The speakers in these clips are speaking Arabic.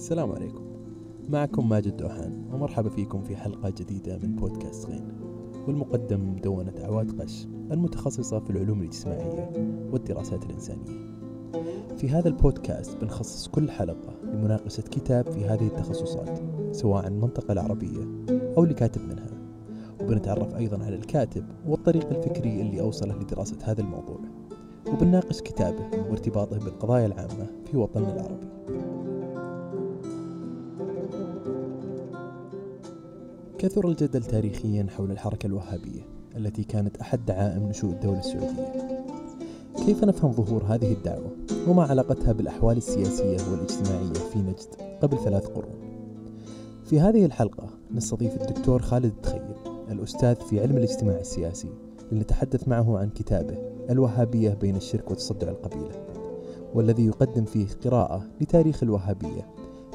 السلام عليكم. معكم ماجد دوحان ومرحبا فيكم في حلقة جديدة من بودكاست غين والمقدم مدونة عواد قش المتخصصة في العلوم الاجتماعية والدراسات الإنسانية. في هذا البودكاست بنخصص كل حلقة لمناقشة كتاب في هذه التخصصات سواء المنطقة العربية أو لكاتب منها. وبنتعرف أيضا على الكاتب والطريق الفكري اللي أوصله لدراسة هذا الموضوع. وبنناقش كتابه وارتباطه بالقضايا العامة في وطننا العربي. كثر الجدل تاريخيا حول الحركة الوهابية التي كانت أحد دعائم نشوء الدولة السعودية. كيف نفهم ظهور هذه الدعوة وما علاقتها بالأحوال السياسية والاجتماعية في نجد قبل ثلاث قرون؟ في هذه الحلقة نستضيف الدكتور خالد التخيل الأستاذ في علم الاجتماع السياسي لنتحدث معه عن كتابه الوهابية بين الشرك وتصدع القبيلة والذي يقدم فيه قراءة لتاريخ الوهابية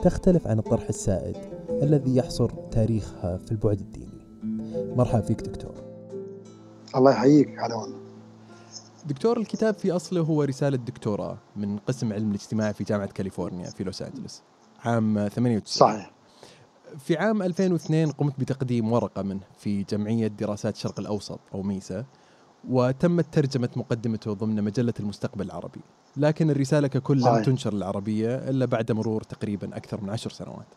تختلف عن الطرح السائد الذي يحصر تاريخها في البعد الديني. مرحبا فيك دكتور. الله يحييك على والله دكتور الكتاب في أصله هو رسالة دكتوراه من قسم علم الاجتماع في جامعة كاليفورنيا في لوس أنجلوس عام 98 صحيح. في عام 2002 قمت بتقديم ورقة منه في جمعية دراسات الشرق الأوسط أو ميسا وتمت ترجمة مقدمته ضمن مجلة المستقبل العربي. لكن الرسالة ككل لم تنشر العربية إلا بعد مرور تقريبا أكثر من عشر سنوات.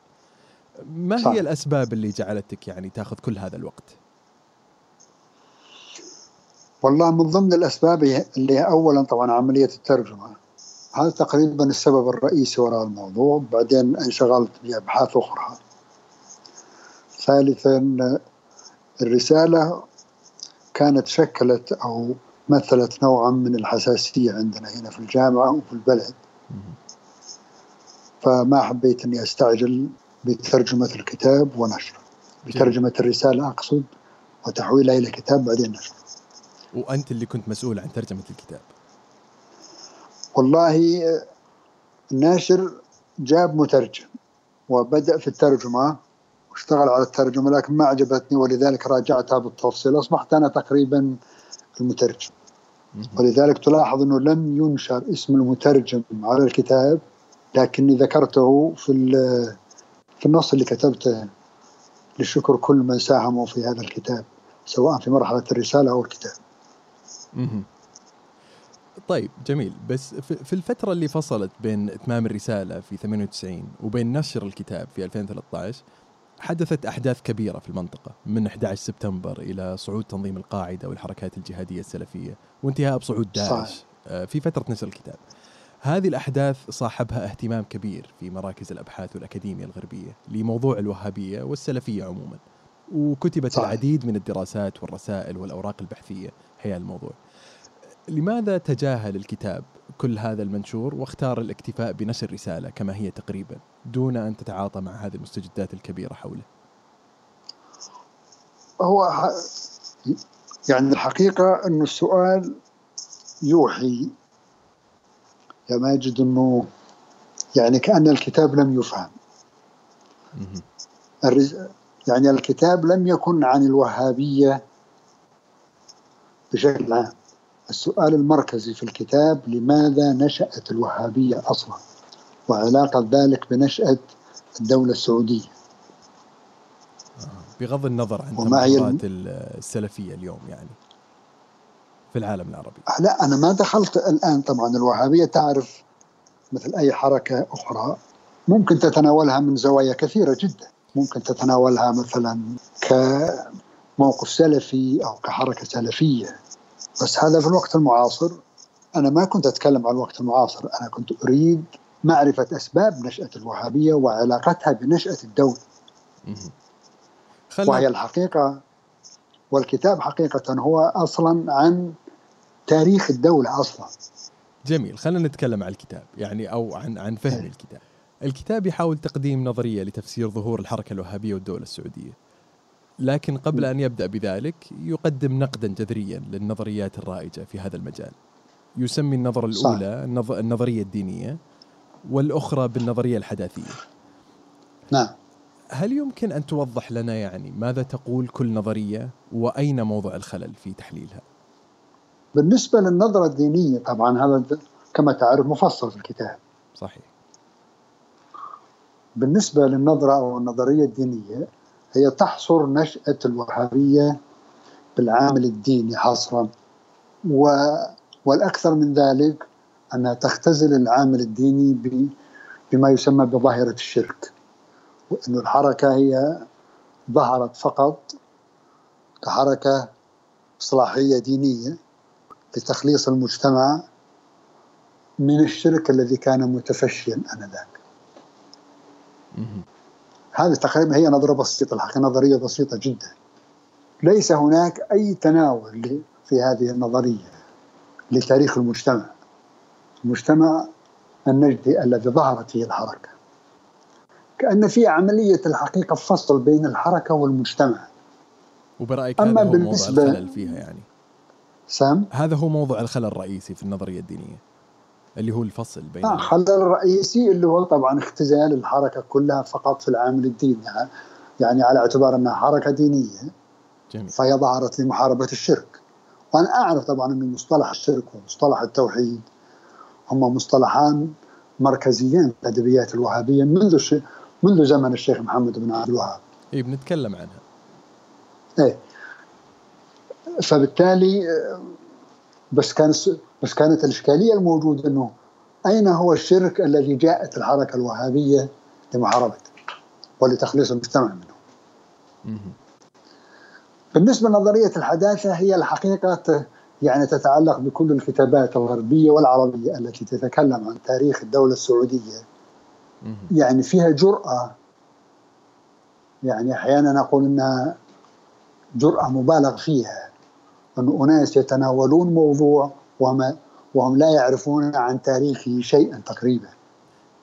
ما. هي الأسباب اللي جعلتك يعني تاخذ كل هذا الوقت؟ والله من ضمن الأسباب اللي هي أولا طبعا عملية الترجمة. هذا تقريبا السبب الرئيسي وراء الموضوع. بعدين انشغلت بأبحاث أخرى. ثالثا الرسالة كانت شكلت أو مثلت نوعا من الحساسية عندنا هنا في الجامعة وفي البلد. فما حبيت أني أستعجل بترجمة الكتاب ونشره بترجمة الرسالة أقصد وتحويلها إلى كتاب بعدين نشره وأنت اللي كنت مسؤول عن ترجمة الكتاب. والله الناشر جاب مترجم وبدأ في الترجمة واشتغل على الترجمة لكن ما عجبتني ولذلك راجعتها بالتفصيل. أصبحت أنا تقريبا المترجم. ولذلك تلاحظ أنه لم ينشر اسم المترجم على الكتاب لكني ذكرته في في النص اللي كتبته لشكر كل من ساهموا في هذا الكتاب سواء في مرحلة الرسالة أو الكتاب. طيب جميل. بس في الفترة اللي فصلت بين إتمام الرسالة في 98 وبين نشر الكتاب في 2013 حدثت أحداث كبيرة في المنطقة من 11 سبتمبر إلى صعود تنظيم القاعدة والحركات الجهادية السلفية وانتهاء بصعود داعش آه، في فترة نشر الكتاب. هذه الأحداث صاحبها اهتمام كبير في مراكز الأبحاث والأكاديمية الغربية لموضوع الوهابية والسلفية عموما. وكتبت صحيح. العديد من الدراسات والرسائل والأوراق البحثية حيال الموضوع. لماذا تجاهل الكتاب كل هذا المنشور واختار الاكتفاء بنشر رسالة كما هي تقريبا دون أن تتعاطى مع هذه المستجدات الكبيرة حوله؟ هو يعني الحقيقة أن السؤال يوحي يا ماجد أنه يعني كأن الكتاب لم يفهم. يعني الكتاب لم يكن عن الوهابية بشكل عام. السؤال المركزي في الكتاب لماذا نشأت الوهابية أصلا؟ وعلاقة ذلك بنشأة الدولة السعودية. بغض النظر عن تمرات السلفية اليوم يعني. في العالم العربي. لا أنا ما دخلت الآن طبعا. الوهابية تعرف مثل أي حركة أخرى ممكن تتناولها من زوايا كثيرة جدا. ممكن تتناولها مثلا كموقف سلفي أو كحركة سلفية. بس هذا في الوقت المعاصر. أنا ما كنت أتكلم عن الوقت المعاصر. أنا كنت أريد معرفة أسباب نشأة الوهابية وعلاقتها بنشأة الدولة. وهي الحقيقة والكتاب حقيقة هو أصلا عن تاريخ الدولة أصلا. جميل خلينا نتكلم عن الكتاب يعني أو عن عن فهم. الكتاب. الكتاب يحاول تقديم نظرية لتفسير ظهور الحركة الوهابية والدولة السعودية. لكن قبل أن يبدأ بذلك يقدم نقدا جذريا للنظريات الرائجة في هذا المجال. يسمي النظرة الأولى النظرية الدينية والأخرى بالنظرية الحداثية. نعم. هل يمكن أن توضح لنا يعني ماذا تقول كل نظرية وأين موضع الخلل في تحليلها؟ بالنسبة للنظرة الدينية طبعا هذا كما تعرف مفصل في الكتاب. صحيح. بالنسبة للنظرة أو النظرية الدينية هي تحصر نشأة الوهابية بالعامل الديني حصرا. و والأكثر من ذلك أنها تختزل العامل الديني بما يسمى بظاهرة الشرك. وأن الحركة هي ظهرت فقط كحركة إصلاحية دينية لتخليص المجتمع من الشرك الذي كان متفشيا آنذاك. هذه تقريبا هي نظرة بسيطة الحقيقة نظرية بسيطة جدا. ليس هناك أي تناول في هذه النظرية لتاريخ المجتمع. المجتمع النجدي الذي ظهرت فيه الحركة. كأن في عملية الحقيقة فصل بين الحركة والمجتمع. وبرأيك أما هذا هو بالنسبة موضوع الخلل فيها يعني؟ سام؟ هذا هو موضوع الخلل الرئيسي في النظرية الدينية اللي هو الفصل بين آه الخلل الرئيسي اللي هو طبعا اختزال الحركة كلها فقط في العامل الديني يعني على اعتبار أنها حركة دينية جميل. فهي ظهرت لمحاربة الشرك. وأنا أعرف طبعا أن مصطلح الشرك ومصطلح التوحيد هم مصطلحان مركزيين في الأدبيات الوهابية منذ ش... منذ زمن الشيخ محمد بن عبد الوهاب. اي بنتكلم عنها. إيه فبالتالي بس كان بس كانت الإشكالية الموجودة إنه أين هو الشرك الذي جاءت الحركة الوهابية لمحاربته ولتخليص المجتمع منه. بالنسبة لنظرية الحداثة هي الحقيقة يعني تتعلق بكل الكتابات الغربية والعربية التي تتكلم عن تاريخ الدولة السعودية. يعني فيها جرأة يعني أحيانا نقول إنها جرأة مبالغ فيها أن أناس يتناولون موضوع وهم, وهم لا يعرفون عن تاريخه شيئا تقريبا.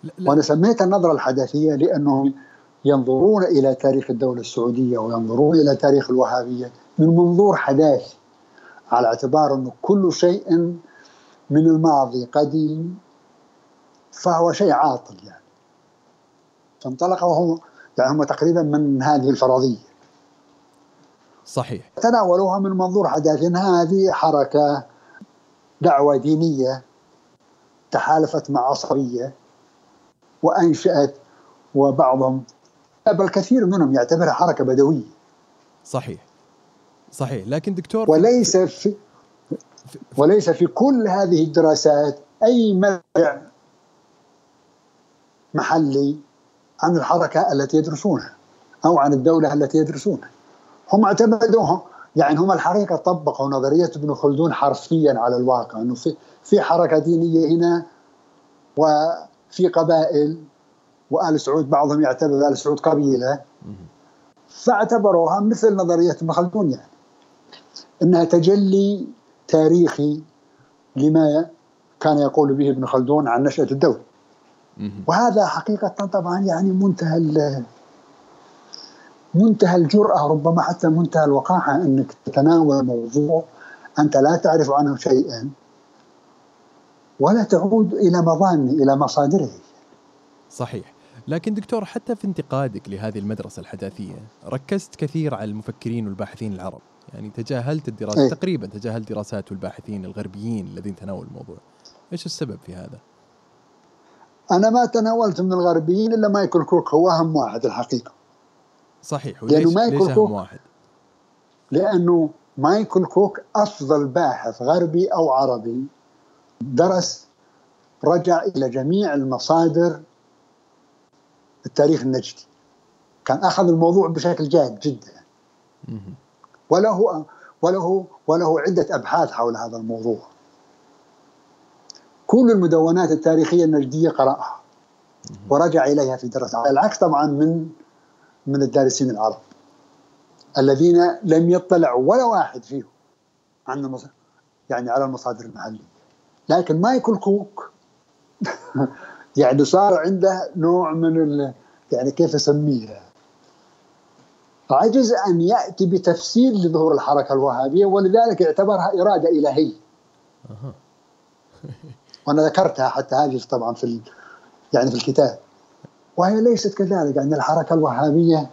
لا. وأنا سميت النظرة الحداثية لأنهم ينظرون إلى تاريخ الدولة السعودية وينظرون إلى تاريخ الوهابية من منظور حداثي على اعتبار أنه كل شيء من الماضي قديم فهو شيء عاطل يعني. فانطلق وهم يعني هم تقريبا من هذه الفرضية. صحيح. تناولوها من منظور حداث هذه حركة دعوة دينية تحالفت مع عصبية وأنشأت وبعضهم بل كثير منهم يعتبرها حركة بدوية. صحيح. صحيح. لكن دكتور وليس في وليس في كل هذه الدراسات أي مرجع محلي عن الحركة التي يدرسونها أو عن الدولة التي يدرسونها. هم اعتمدوها. يعني هم الحقيقة طبقوا نظرية ابن خلدون حرفيا على الواقع أنه في, في حركة دينية هنا وفي قبائل وآل سعود بعضهم يعتبر آل سعود قبيلة. فاعتبروها مثل نظرية ابن خلدون يعني. إنها تجلي تاريخي لما كان يقول به ابن خلدون عن نشأة الدولة. وهذا حقيقة طبعا يعني منتهى منتهى الجرأة ربما حتى منتهى الوقاحة أنك تتناول موضوع أنت لا تعرف عنه شيئا ولا تعود إلى مظانه إلى مصادره. صحيح. لكن دكتور حتى في انتقادك لهذه المدرسة الحداثية ركزت كثير على المفكرين والباحثين العرب. يعني تجاهلت الدراسة أي. تقريبا تجاهلت دراسات الباحثين الغربيين الذين تناولوا الموضوع. إيش السبب في هذا؟ أنا ما تناولت من الغربيين إلا مايكل كوك هو أهم واحد الحقيقة. صحيح لأنه مايكل كوك واحد. لأنه مايكل كوك أفضل باحث غربي أو عربي درس رجع إلى جميع المصادر التاريخ النجدي. كان أخذ الموضوع بشكل جاد جدا. وله وله وله عدة أبحاث حول هذا الموضوع. كل المدونات التاريخية النجدية قرأها. ورجع إليها في دراسة على العكس طبعا من من الدارسين العرب الذين لم يطلع ولا واحد فيهم عن المصادر يعني على المصادر المحلية لكن مايكل كوك يعني صار عنده نوع من يعني كيف أسميه عجز أن يأتي بتفسير لظهور الحركة الوهابية ولذلك اعتبرها إرادة إلهية. وأنا ذكرتها حتى هذه طبعا في يعني في الكتاب. وهي ليست كذلك يعني الحركة الوهابية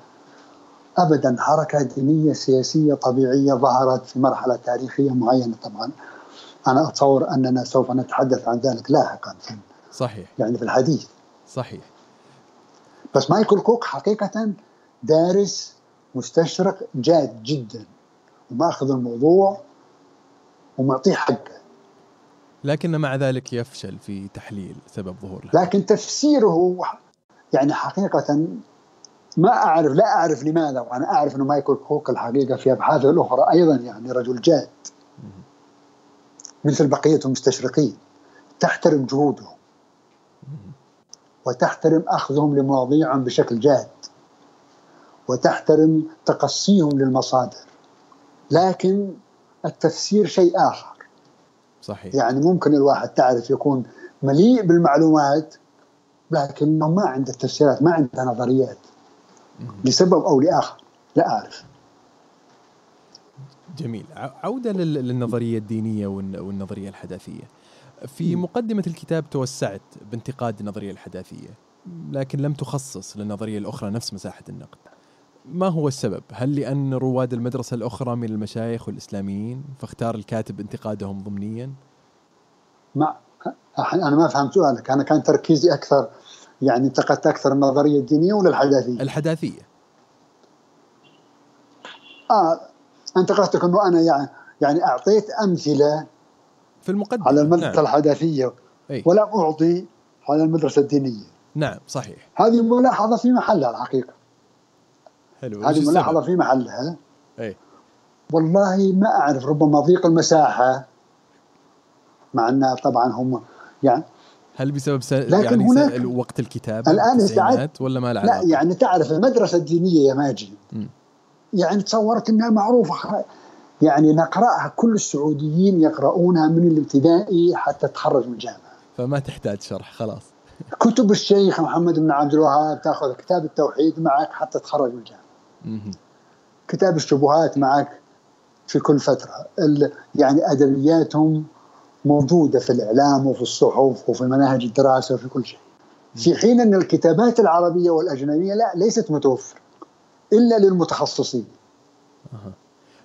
أبدا حركة دينية سياسية طبيعية ظهرت في مرحلة تاريخية معينة طبعا. أنا أتصور أننا سوف نتحدث عن ذلك لاحقا. في صحيح. يعني في الحديث. صحيح. بس مايكل كوك حقيقة دارس مستشرق جاد جدا ومأخذ الموضوع ومعطيه حقه. لكن مع ذلك يفشل في تحليل سبب ظهور لكن تفسيره يعني حقيقة ما أعرف لا أعرف لماذا وأنا أعرف أنه مايكل كوك الحقيقة في أبحاثه الأخرى أيضا يعني رجل جاد. مثل بقية المستشرقين. تحترم جهودهم. وتحترم أخذهم لمواضيعهم بشكل جاد. وتحترم تقصيهم للمصادر. لكن التفسير شيء آخر. صحيح. يعني ممكن الواحد تعرف يكون مليء بالمعلومات لكنه ما عنده تفسيرات ما عنده نظريات. لسبب أو لآخر لا أعرف. جميل. عودة للنظرية الدينية والنظرية الحداثية. في مقدمة الكتاب توسعت بانتقاد النظرية الحداثية لكن لم تخصص للنظرية الأخرى نفس مساحة النقد. ما هو السبب؟ هل لأن رواد المدرسة الأخرى من المشايخ والإسلاميين فاختار الكاتب انتقادهم ضمنيا؟ ما أنا ما فهمت سؤالك. أنا كان تركيزي أكثر يعني انتقدت أكثر النظرية الدينية ولا الحداثية؟ الحداثية. آه انتقدتك أنه أنا يعني يعني أعطيت أمثلة في المقدمة. على المدرسة نعم. الحداثية أي. ولم أعطي على المدرسة الدينية. نعم صحيح. هذه ملاحظة في محلها الحقيقة. حلو. هذه ملاحظة في محلها. أي. والله ما أعرف ربما ضيق المساحة مع أن طبعا هم يعني. هل بسبب س... لكن يعني هناك وقت الكتابة الآن ولا ما لا لا يعني تعرف المدرسة الدينية يا ماجد م. يعني تصورت أنها معروفة يعني نقرأها كل السعوديين يقرؤونها من الابتدائي حتى تخرج من الجامعة. فما تحتاج شرح خلاص. كتب الشيخ محمد بن عبد الوهاب تأخذ كتاب التوحيد معك حتى تخرج من الجامعة. كتاب الشبهات معك في كل فترة. يعني أدبياتهم موجودة في الإعلام وفي الصحف وفي مناهج الدراسة وفي كل شيء. في حين أن الكتابات العربية والأجنبية لا ليست متوفرة إلا للمتخصصين.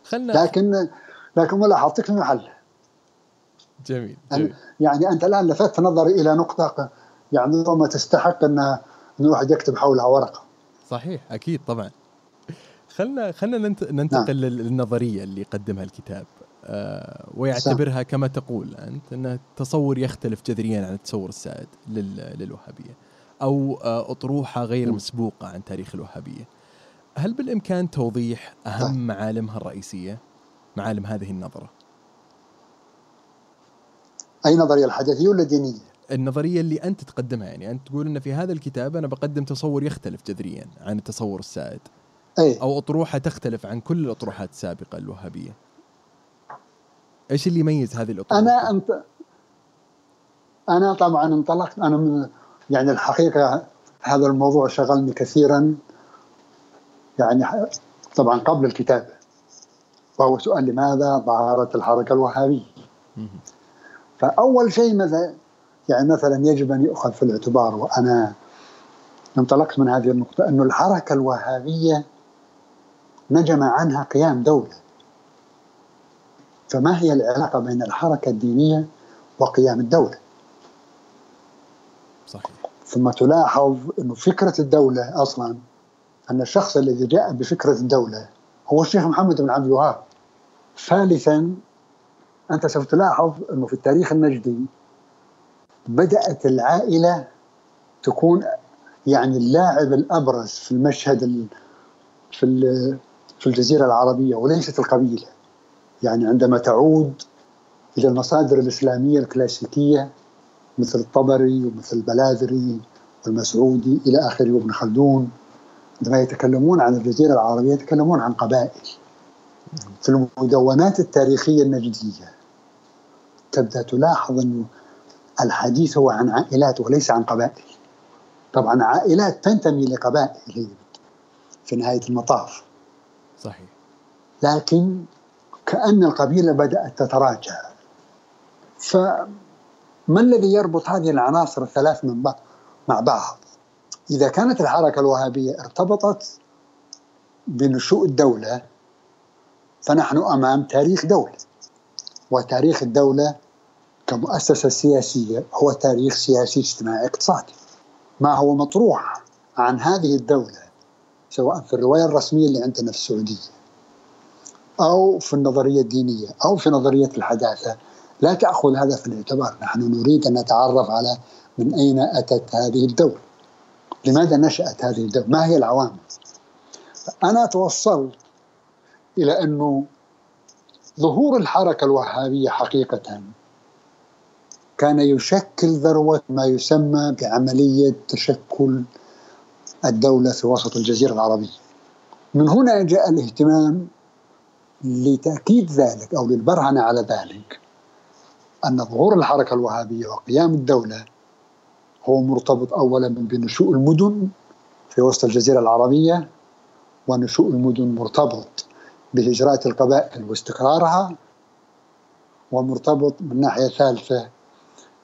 خلنا لكن لكن ملاحظتك في محلها جميل, جميل. يعني أنت الآن لفت نظري إلى نقطة يعني ربما تستحق أن أن الواحد يكتب حولها ورقة. صحيح أكيد طبعا. خلنا خلنا ننتقل نعم. للنظرية اللي قدمها الكتاب. ويعتبرها كما تقول أنت انه تصور يختلف جذريا عن التصور السائد للوهابية أو آه أطروحة غير مسبوقة عن تاريخ الوهابية. هل بالإمكان توضيح أهم معالمها الرئيسية؟ معالم هذه النظرة. أي نظرية؟ الحدثية ولا دينية؟ النظرية اللي أنت تقدمها يعني أنت تقول أن في هذا الكتاب أنا بقدم تصور يختلف جذريا عن التصور السائد أي. أو أطروحة تختلف عن كل الأطروحات السابقة الوهابية. إيش اللي يميز هذه الاطروحه أنا انت أنا طبعا انطلقت أنا من يعني الحقيقة هذا الموضوع شغلني كثيرا يعني طبعا قبل الكتابة وهو سؤال لماذا ظهرت الحركة الوهابية؟ فأول شيء مثلا يعني مثلا يجب أن يؤخذ في الاعتبار وأنا انطلقت من هذه النقطة أن الحركة الوهابية نجم عنها قيام دولة. فما هي العلاقة بين الحركة الدينية وقيام الدولة؟ صحيح. ثم تلاحظ أن فكرة الدولة أصلا أن الشخص الذي جاء بفكرة الدولة هو الشيخ محمد بن عبد الوهاب. ثالثا أنت سوف تلاحظ أنه في التاريخ النجدي بدأت العائلة تكون يعني اللاعب الأبرز في المشهد في في الجزيرة العربية وليست القبيلة. يعني عندما تعود إلى المصادر الإسلامية الكلاسيكية مثل الطبري ومثل البلاذري والمسعودي إلى آخره وابن خلدون عندما يتكلمون عن الجزيرة العربية يتكلمون عن قبائل. في المدونات التاريخية النجدية تبدأ تلاحظ أن الحديث هو عن عائلات وليس عن قبائل. طبعا عائلات تنتمي لقبائل في نهاية المطاف. صحيح. لكن كأن القبيلة بدأت تتراجع. فما الذي يربط هذه العناصر الثلاث من بعض مع بعض؟ إذا كانت الحركة الوهابية ارتبطت بنشوء الدولة فنحن أمام تاريخ دولة. وتاريخ الدولة كمؤسسة سياسية هو تاريخ سياسي اجتماعي اقتصادي. ما هو مطروح عن هذه الدولة سواء في الرواية الرسمية اللي عندنا في السعودية؟ أو في النظرية الدينية أو في نظرية الحداثة. لا تأخذ هذا في الاعتبار. نحن نريد أن نتعرف على من أين أتت هذه الدولة. لماذا نشأت هذه الدولة؟ ما هي العوامل؟ أنا توصلت إلى أنه ظهور الحركة الوهابية حقيقة كان يشكل ذروة ما يسمى بعملية تشكل الدولة في وسط الجزيرة العربية. من هنا جاء الاهتمام لتأكيد ذلك أو للبرهنة على ذلك أن ظهور الحركة الوهابية وقيام الدولة هو مرتبط أولا بنشوء المدن في وسط الجزيرة العربية ونشوء المدن مرتبط بهجرات القبائل واستقرارها ومرتبط من ناحية ثالثة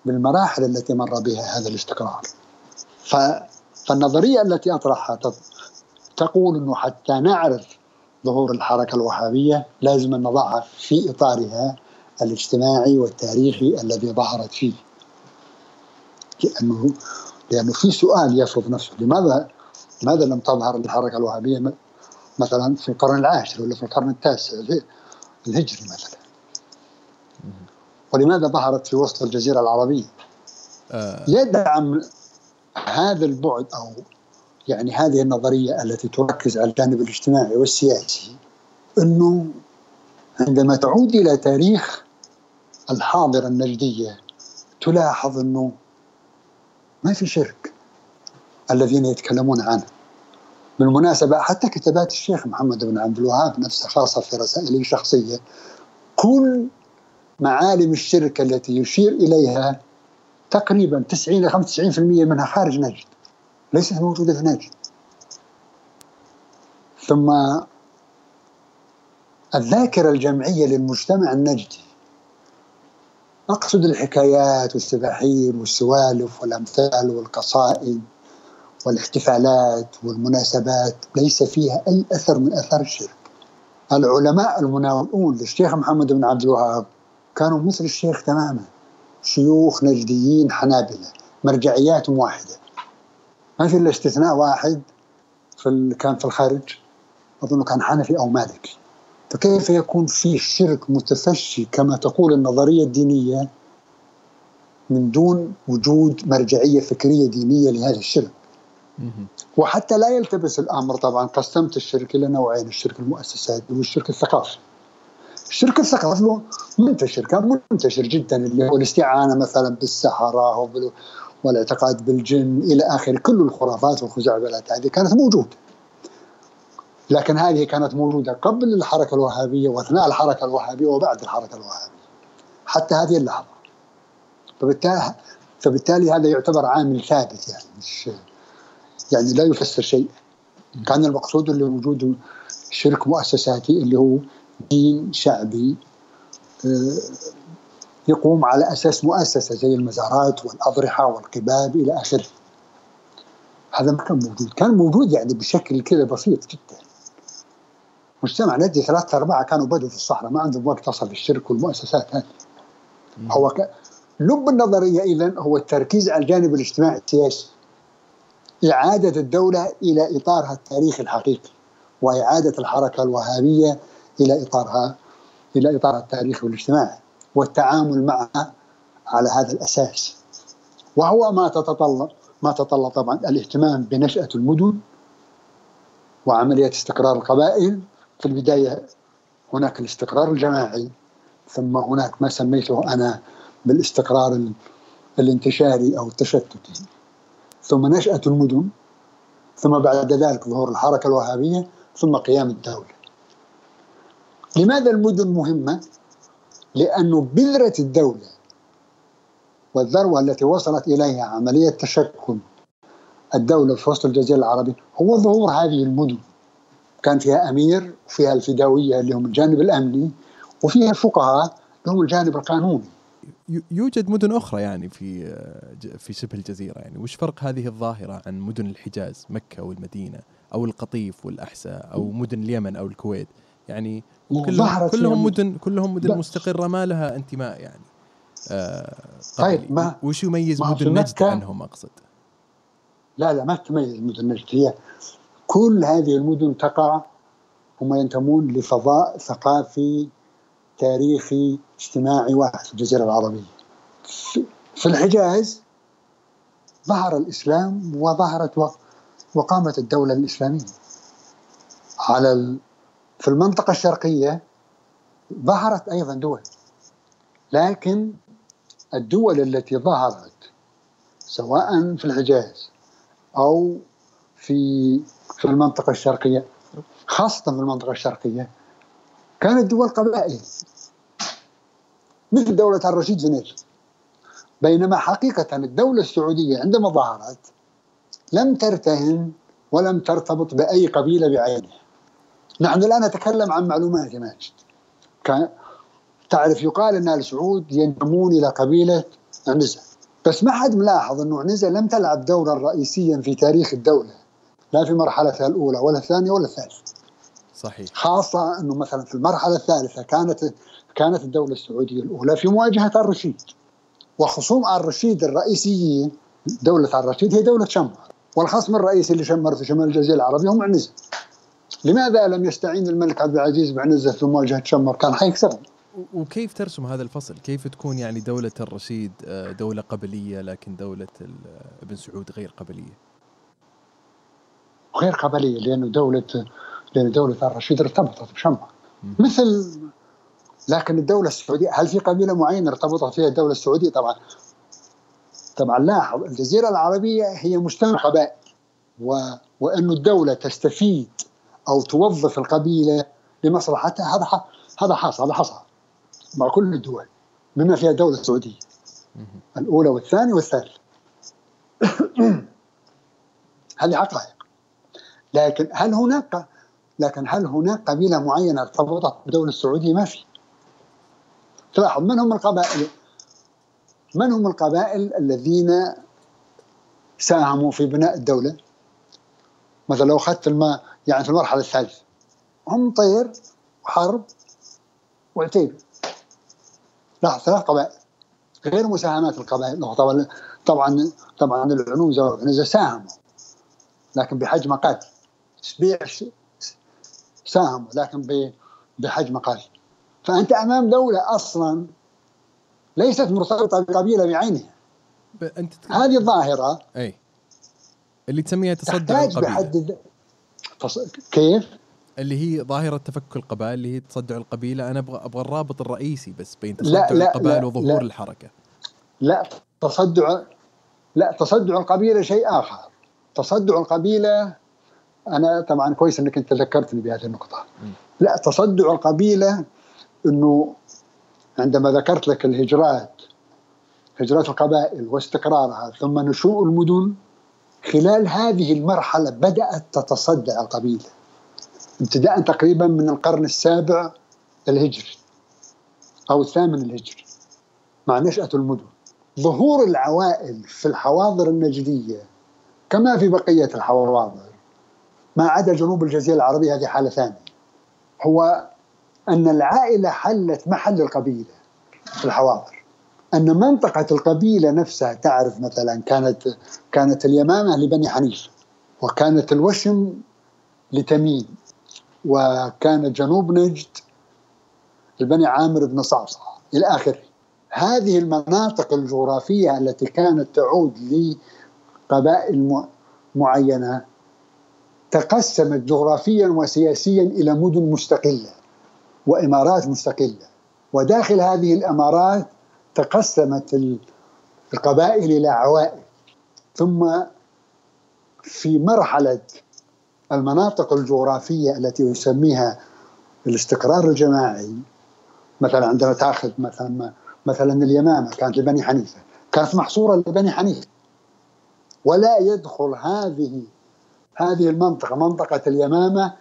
بالمراحل التي مر بها هذا الاستقرار. فالنظرية التي أطرحها تقول أنه حتى نعرف ظهور الحركة الوهابية لازم أن نضعها في إطارها الاجتماعي والتاريخي الذي ظهرت فيه. لأنه لأنه في سؤال يفرض نفسه. لماذا لماذا لم تظهر الحركة الوهابية مثلا في القرن العاشر ولا في القرن التاسع الهجري مثلا؟ ولماذا ظهرت في وسط الجزيرة العربية؟ آه. يدعم هذا البعد أو يعني هذه النظرية التي تركز على الجانب الاجتماعي والسياسي أنه عندما تعود إلى تاريخ الحاضرة النجدية تلاحظ أنه ما في شرك الذين يتكلمون عنه. بالمناسبة حتى كتابات الشيخ محمد بن عبد الوهاب نفسه خاصة في رسائله الشخصية كل معالم الشرك التي يشير إليها تقريبا 90 إلى 95% منها خارج نجد. ليست موجودة نجد ثم الذاكرة الجمعية للمجتمع النجدي. أقصد الحكايات والسباحير والسوالف والأمثال والقصائد والاحتفالات والمناسبات. ليس فيها أي أثر من أثار الشرك. العلماء المناولون للشيخ محمد بن عبد الوهاب كانوا مثل الشيخ تماما. شيوخ نجديين حنابلة مرجعياتهم واحدة. ما في إلا استثناء واحد في كان في الخارج. أظن كان حنفي أو مالكي. فكيف يكون في شرك متفشي كما تقول النظرية الدينية من دون وجود مرجعية فكرية دينية لهذا الشرك؟ وحتى لا يلتبس الأمر طبعا قسمت الشرك إلى نوعين الشرك المؤسسات والشرك الثقافي. الشرك الثقافي منتشر كان منتشر جدا اللي هو الاستعانة مثلا بالسحرة والاعتقاد بالجن إلى آخره كل الخرافات والخزعبلات. هذه كانت موجودة. لكن هذه كانت موجودة قبل الحركة الوهابية وأثناء الحركة الوهابية وبعد الحركة الوهابية. حتى هذه اللحظة. فبالتالي فبالتالي هذا يعتبر عامل ثابت يعني. مش يعني لا يفسر شيء. كان المقصود اللي وجود شرك مؤسساتي اللي هو دين شعبي آه، يقوم على أساس مؤسسة زي المزارات والأضرحة والقباب إلى آخره. هذا ما كان موجود، كان موجود يعني بشكل كذا بسيط جدا. مجتمع نجدي ثلاثة أربعة كانوا بدوا في الصحراء ما عندهم وقت تصل الشرك والمؤسسات هذه. هو ك... لب النظرية إذا هو التركيز على الجانب الاجتماعي السياسي. إعادة الدولة إلى إطارها التاريخي الحقيقي وإعادة الحركة الوهابية إلى إطارها إلى إطارها التاريخي والاجتماعي والتعامل معها على هذا الأساس. وهو ما تتطلب ما تطلب طبعا الاهتمام بنشأة المدن وعملية استقرار القبائل. في البداية هناك الاستقرار الجماعي ثم هناك ما سميته أنا بالاستقرار الانتشاري أو التشتتي. ثم نشأة المدن ثم بعد ذلك ظهور الحركة الوهابية ثم قيام الدولة. لماذا المدن مهمة؟ لأنه بذرة الدولة والذروة التي وصلت إليها عملية تشكل الدولة في وسط الجزيرة العربية هو ظهور هذه المدن. كان فيها أمير وفيها الفداوية اللي هم الجانب الأمني وفيها الفقهاء اللي هم الجانب القانوني. يوجد مدن أخرى يعني في في شبه الجزيرة يعني. وش فرق هذه الظاهرة عن مدن الحجاز مكة والمدينة أو القطيف والأحساء أو مدن اليمن أو الكويت؟ يعني كلهم كلهم مدن كلهم مدن مستقرة ما لها انتماء يعني. آه طيب ما وش يميز مدن نجد عنهم أقصد؟ لا لا ما تتميز مدن نجد. هي كل هذه المدن تقع هم ينتمون لفضاء ثقافي تاريخي اجتماعي واحد في الجزيرة العربية. في الحجاز ظهر الإسلام وظهرت وقامت الدولة الإسلامية على في المنطقة الشرقية ظهرت أيضا دول لكن الدول التي ظهرت سواء في الحجاز أو في في المنطقة الشرقية خاصة في المنطقة الشرقية كانت دول قبائل مثل دولة الرشيد في نجد بينما حقيقة الدولة السعودية عندما ظهرت لم ترتهن ولم ترتبط بأي قبيلة بعينها. نحن الآن نتكلم عن معلومات يا ماجد. تعرف يقال أن آل سعود ينتمون إلى قبيلة عنزة. بس ما حد ملاحظ أنه عنزة لم تلعب دورا رئيسيا في تاريخ الدولة. لا في مرحلتها الأولى ولا الثانية ولا الثالثة. صحيح. خاصة أنه مثلا في المرحلة الثالثة كانت كانت الدولة السعودية الأولى في مواجهة الرشيد. وخصوم الرشيد الرئيسيين دولة الرشيد هي دولة شمر. والخصم الرئيسي لشمر في شمال الجزيرة العربية هم عنزة. لماذا لم يستعين الملك عبد العزيز بعنزة في مواجهة شمر كان حيكسبهم وكيف ترسم هذا الفصل؟ كيف تكون يعني دولة الرشيد آه، دولة قبلية لكن دولة ابن سعود غير قبلية؟ غير قبلية لأنه دولة لأن دولة الرشيد ارتبطت بشمر مثل لكن الدولة السعودية هل في قبيلة معينة ارتبطت فيها الدولة السعودية؟ طبعا طبعا لاحظ الجزيرة العربية هي مجتمع قبائل و... وأن الدولة تستفيد أو توظف القبيلة لمصلحتها هذا. هذا حصل هذا حصل مع كل الدول بما فيها الدولة السعودية. الأولى والثانية والثالثة هذه حقائق لكن هل هناك لكن هل هناك قبيلة معينة ارتبطت بالدولة السعودية؟ ما في. تلاحظ من هم القبائل؟ من هم القبائل الذين ساهموا في بناء الدولة؟ مثلا لو الماء يعني في المرحلة الثالثة. هم طير وحرب وعتيبة لا ثلاث قبائل غير مساهمات القبائل. طبعا طبعا طبعا العنوزة والعنزة ساهموا. لكن بحجم أقل سبيع ساهموا لكن بحجم أقل فأنت أمام دولة أصلا ليست مرتبطة بقبيلة بعينها. أنت هذه الظاهرة أي. اللي تسميها تصدع القبيلة. بحد. كيف؟ اللي هي ظاهرة تفكك القبائل اللي هي تصدع القبيلة. أنا أبغى أبغى الرابط الرئيسي بس بين تصدع لا لا القبائل لا وظهور لا. الحركة. لا تصدع لا تصدع القبيلة شيء آخر. تصدع القبيلة أنا طبعا كويس أنك أنت ذكرتني بهذه النقطة. م. لا تصدع القبيلة أنه عندما ذكرت لك الهجرات هجرات القبائل واستقرارها ثم نشوء المدن خلال هذه المرحلة بدأت تتصدع القبيلة. ابتداء تقريبا من القرن السابع الهجري أو الثامن الهجري مع نشأة المدن. ظهور العوائل في الحواضر النجدية كما في بقية الحواضر ما عدا جنوب الجزيرة العربية هذه حالة ثانية. هو أن العائلة حلت محل القبيلة في الحواضر. أن منطقة القبيلة نفسها تعرف مثلا كانت كانت اليمامة لبني حنيفة وكانت الوشم لتميم وكان جنوب نجد لبني عامر بن صعصع إلى آخره. هذه المناطق الجغرافية التي كانت تعود لقبائل معينة تقسمت جغرافيا وسياسيا إلى مدن مستقلة وإمارات مستقلة. وداخل هذه الإمارات تقسمت القبائل إلى عوائل. ثم في مرحلة المناطق الجغرافية التي يسميها الاستقرار الجماعي مثلا عندما تاخذ مثلا مثلا اليمامة كانت لبني حنيفة كانت محصورة لبني حنيفة. ولا يدخل هذه هذه المنطقة منطقة اليمامة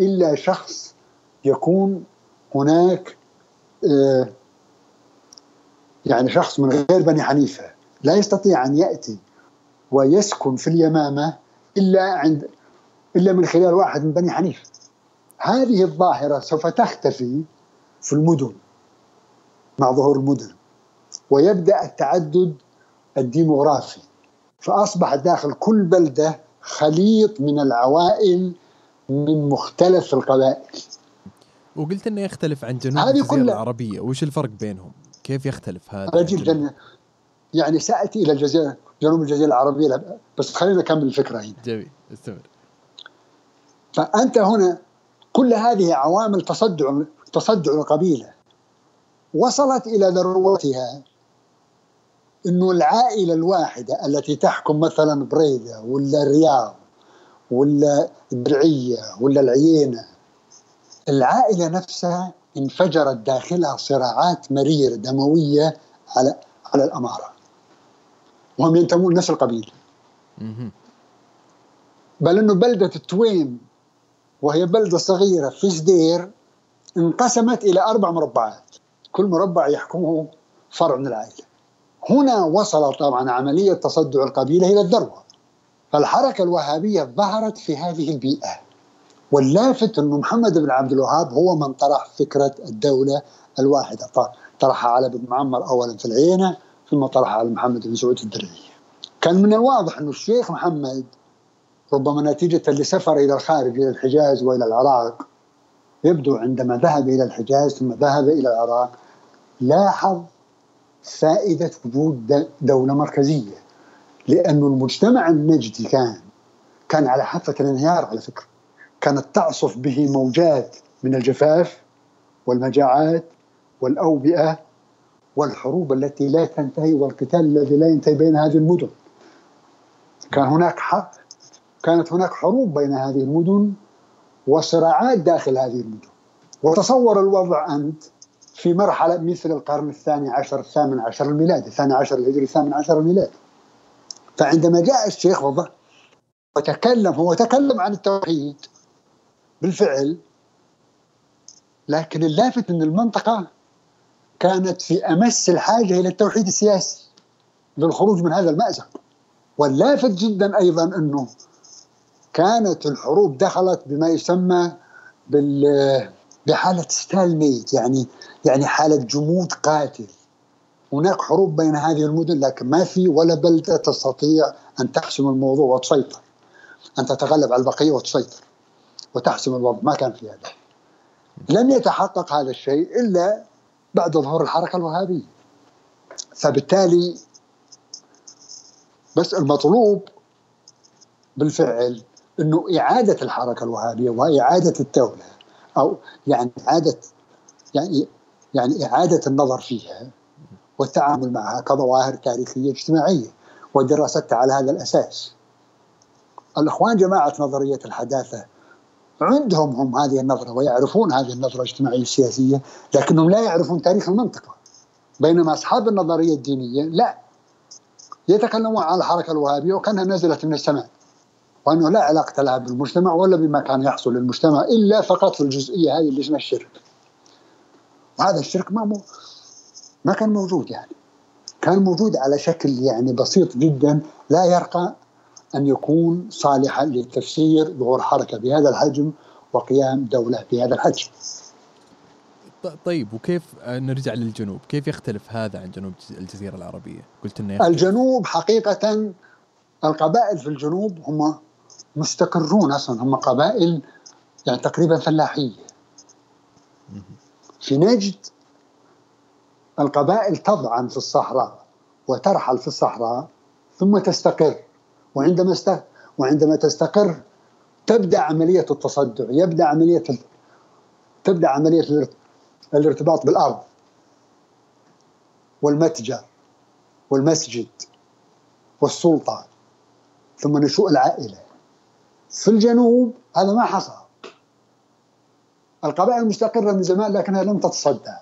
إلا شخص يكون هناك آه، يعني شخص من غير بني حنيفة لا يستطيع أن يأتي ويسكن في اليمامة إلا عند إلا من خلال واحد من بني حنيفة. هذه الظاهرة سوف تختفي في المدن مع ظهور المدن ويبدأ التعدد الديموغرافي. فأصبح داخل كل بلدة خليط من العوائل من مختلف القبائل. وقلت إنه يختلف عن جنوب الجزيرة العربية وش الفرق بينهم؟ كيف يختلف هذا؟ رجل جنة يعني سأتي إلى الجزيره جنوب الجزيرة العربية بس خلينا نكمل الفكرة هنا. جميل استمر. فأنت هنا كل هذه عوامل تصدع تصدع القبيلة. وصلت إلى ذروتها إنه العائلة الواحدة التي تحكم مثلا بريدة ولا الرياض ولا الدرعية ولا العيينة العائلة نفسها انفجرت داخلها صراعات مريره دموية على على الأمارة. وهم ينتمون نفس القبيله بل إنه بلدة التويم وهي بلدة صغيرة في سدير انقسمت إلى أربع مربعات. كل مربع يحكمه فرع من العائلة. هنا وصل طبعا عملية تصدع القبيلة إلى الذروة. فالحركة الوهابية ظهرت في هذه البيئة. واللافت انه محمد بن عبد الوهاب هو من طرح فكرة الدولة الواحدة. طرحها على بن معمر اولا في العينة ثم طرحها على محمد بن سعود الدرعية. كان من الواضح انه الشيخ محمد ربما نتيجة لسفر إلى الخارج إلى الحجاز وإلى العراق يبدو عندما ذهب إلى الحجاز ثم ذهب إلى العراق لاحظ فائدة وجود دولة مركزية. لأن المجتمع النجدي كان كان على حافة الانهيار على فكرة. كانت تعصف به موجات من الجفاف والمجاعات والأوبئة والحروب التي لا تنتهي والقتال الذي لا ينتهي بين هذه المدن. كان هناك حق كانت هناك حروب بين هذه المدن وصراعات داخل هذه المدن. وتصور الوضع أنت في مرحلة مثل القرن الثاني عشر الثامن عشر الميلادي الثاني عشر الهجري الثامن عشر الميلادي. فعندما جاء الشيخ وتكلم هو تكلم عن التوحيد بالفعل لكن اللافت إن المنطقة كانت في أمس الحاجة إلى التوحيد السياسي للخروج من هذا المأزق. واللافت جدا أيضا إنه كانت الحروب دخلت بما يسمى بال بحالة ستالميت يعني يعني حالة جمود قاتل. هناك حروب بين هذه المدن لكن ما في ولا بلدة تستطيع أن تحسم الموضوع وتسيطر أن تتغلب على البقية وتسيطر. وتحسم الوضع ما كان في هذا لم يتحقق هذا الشيء إلا بعد ظهور الحركة الوهابية فبالتالي بس المطلوب بالفعل إنه إعادة الحركة الوهابية وإعادة الدولة أو يعني إعادة يعني يعني إعادة النظر فيها والتعامل معها كظواهر تاريخية اجتماعية ودراستها على هذا الأساس. الأخوان جماعة نظرية الحداثة عندهم هم هذه النظرة ويعرفون هذه النظرة الاجتماعية السياسيه لكنهم لا يعرفون تاريخ المنطقة. بينما أصحاب النظرية الدينية لا يتكلمون عن الحركة الوهابية وكأنها نزلت من السماء. وأنه لا علاقة لها بالمجتمع ولا بما كان يحصل للمجتمع إلا فقط في الجزئية هذه اللي اسمها الشرك. وهذا الشرك ما مو ما كان موجود يعني كان موجود على شكل يعني بسيط جدا لا يرقى أن يكون صالحا لتفسير ظهور حركة بهذا الحجم وقيام دولة بهذا الحجم. طيب وكيف نرجع للجنوب. كيف يختلف هذا عن جنوب الجزيرة العربية؟ قلت يختلف. الجنوب حقيقة القبائل في الجنوب هم مستقرون أصلا. هم قبائل يعني تقريبا فلاحية. في نجد القبائل تضعن في الصحراء وترحل في الصحراء ثم تستقر. وعندما است... وعندما تستقر تبدأ عملية التصدع يبدأ عملية تبدأ عملية الارتباط بالأرض والمتجر والمسجد والسلطة ثم نشوء العائلة. في الجنوب هذا ما حصل. القبائل مستقرة من زمان لكنها لم تتصدع.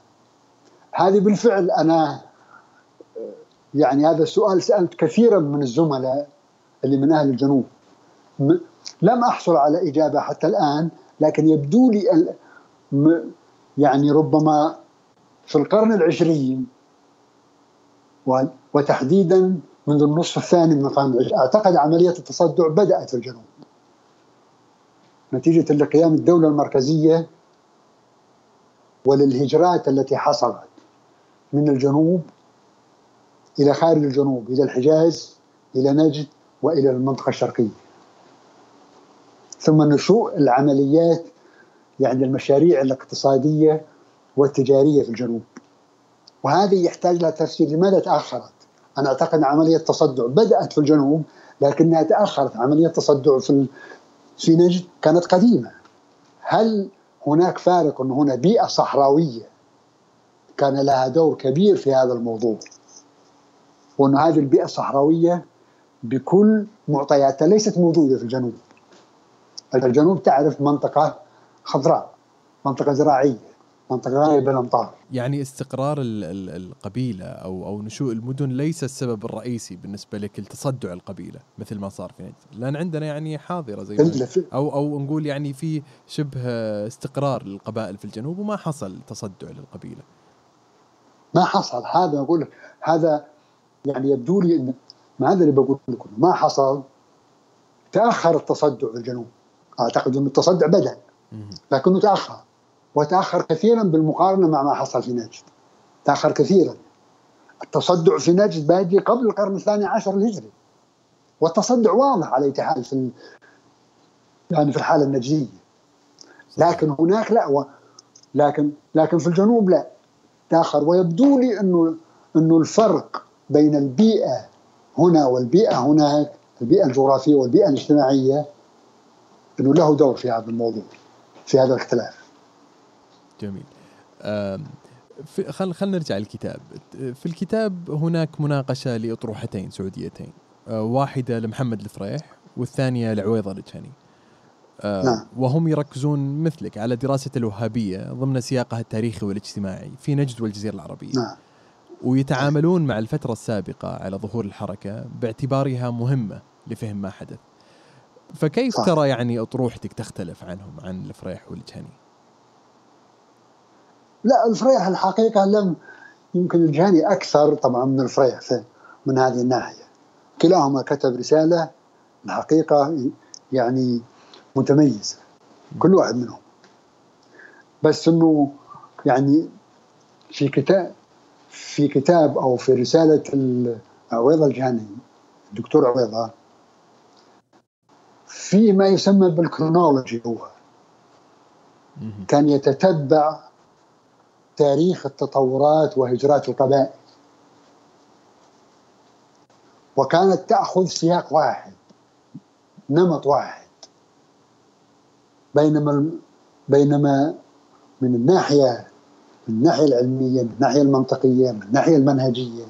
هذه بالفعل أنا يعني هذا السؤال سألت كثيرا من الزملاء. اللي من أهل الجنوب. لم أحصل على إجابة حتى الآن لكن يبدو لي يعني ربما في القرن العشرين وتحديدا منذ النصف الثاني من القرن العشرين. أعتقد عملية التصدع بدأت في الجنوب. نتيجة لقيام الدولة المركزية وللهجرات التي حصلت من الجنوب إلى خارج الجنوب إلى الحجاز إلى نجد وإلى المنطقة الشرقية. ثم نشوء العمليات يعني المشاريع الاقتصادية والتجارية في الجنوب. وهذه يحتاج لها تفسير لماذا تأخرت؟ أنا أعتقد عملية تصدع بدأت في الجنوب لكنها تأخرت. عملية تصدع في في نجد كانت قديمة. هل هناك فارق؟ أن هنا بيئة صحراوية كان لها دور كبير في هذا الموضوع. وأن هذه البيئة الصحراوية بكل معطياتها ليست موجودة في الجنوب. الجنوب تعرف منطقة خضراء منطقة زراعية منطقة غاية بالأمطار. يعني استقرار القبيلة أو أو نشوء المدن ليس السبب الرئيسي بالنسبة لك لتصدع القبيلة مثل ما صار في نجد لأن عندنا يعني حاضرة زي ما أو أو نقول يعني في شبه استقرار للقبائل في الجنوب وما حصل تصدع للقبيلة. ما حصل. هذا أقول هذا يعني يبدو لي أن ما هذا اللي بقول لكم. ما حصل. تأخر التصدع في الجنوب. أعتقد أن التصدع بدأ لكنه تأخر. وتأخر كثيرا بالمقارنة مع ما حصل في نجد. تأخر كثيرا. التصدع في نجد بادي قبل القرن الثاني عشر الهجري. والتصدع واضح على اي في يعني في الحالة النجدية. لكن هناك لا و لكن لكن في الجنوب لا. تأخر. ويبدو لي انه إنه الفرق بين البيئة هنا والبيئة هناك البيئة الجغرافية والبيئة الاجتماعية إنه له دور في هذا الموضوع في هذا الاختلاف. جميل. خل خلينا نرجع للكتاب. في الكتاب هناك مناقشة لأطروحتين سعوديتين أه، واحدة لمحمد الفريح والثانية لعويضة الجهني. أه، نعم. وهم يركزون مثلك على دراسة الوهابية ضمن سياقها التاريخي والاجتماعي في نجد والجزيرة العربية. نعم. ويتعاملون مع الفترة السابقة على ظهور الحركة باعتبارها مهمة لفهم ما حدث. فكيف صح. ترى يعني أطروحتك تختلف عنهم عن الفريح والجهني؟ لا الفريح الحقيقة لم يمكن الجهني أكثر طبعا من الفريح من هذه الناحية. كلاهما كتب رسالة الحقيقة يعني متميزة كل واحد منهم. بس إنه يعني في كتاب في كتاب أو في رسالة عويضه الجهني الدكتور عويضة في ما يسمى بالكرونولوجي هو. كان يتتبع تاريخ التطورات وهجرات القبائل. وكانت تأخذ سياق واحد نمط واحد. بينما بينما من الناحية من الناحية العلمية من الناحية المنطقية من الناحية المنهجية.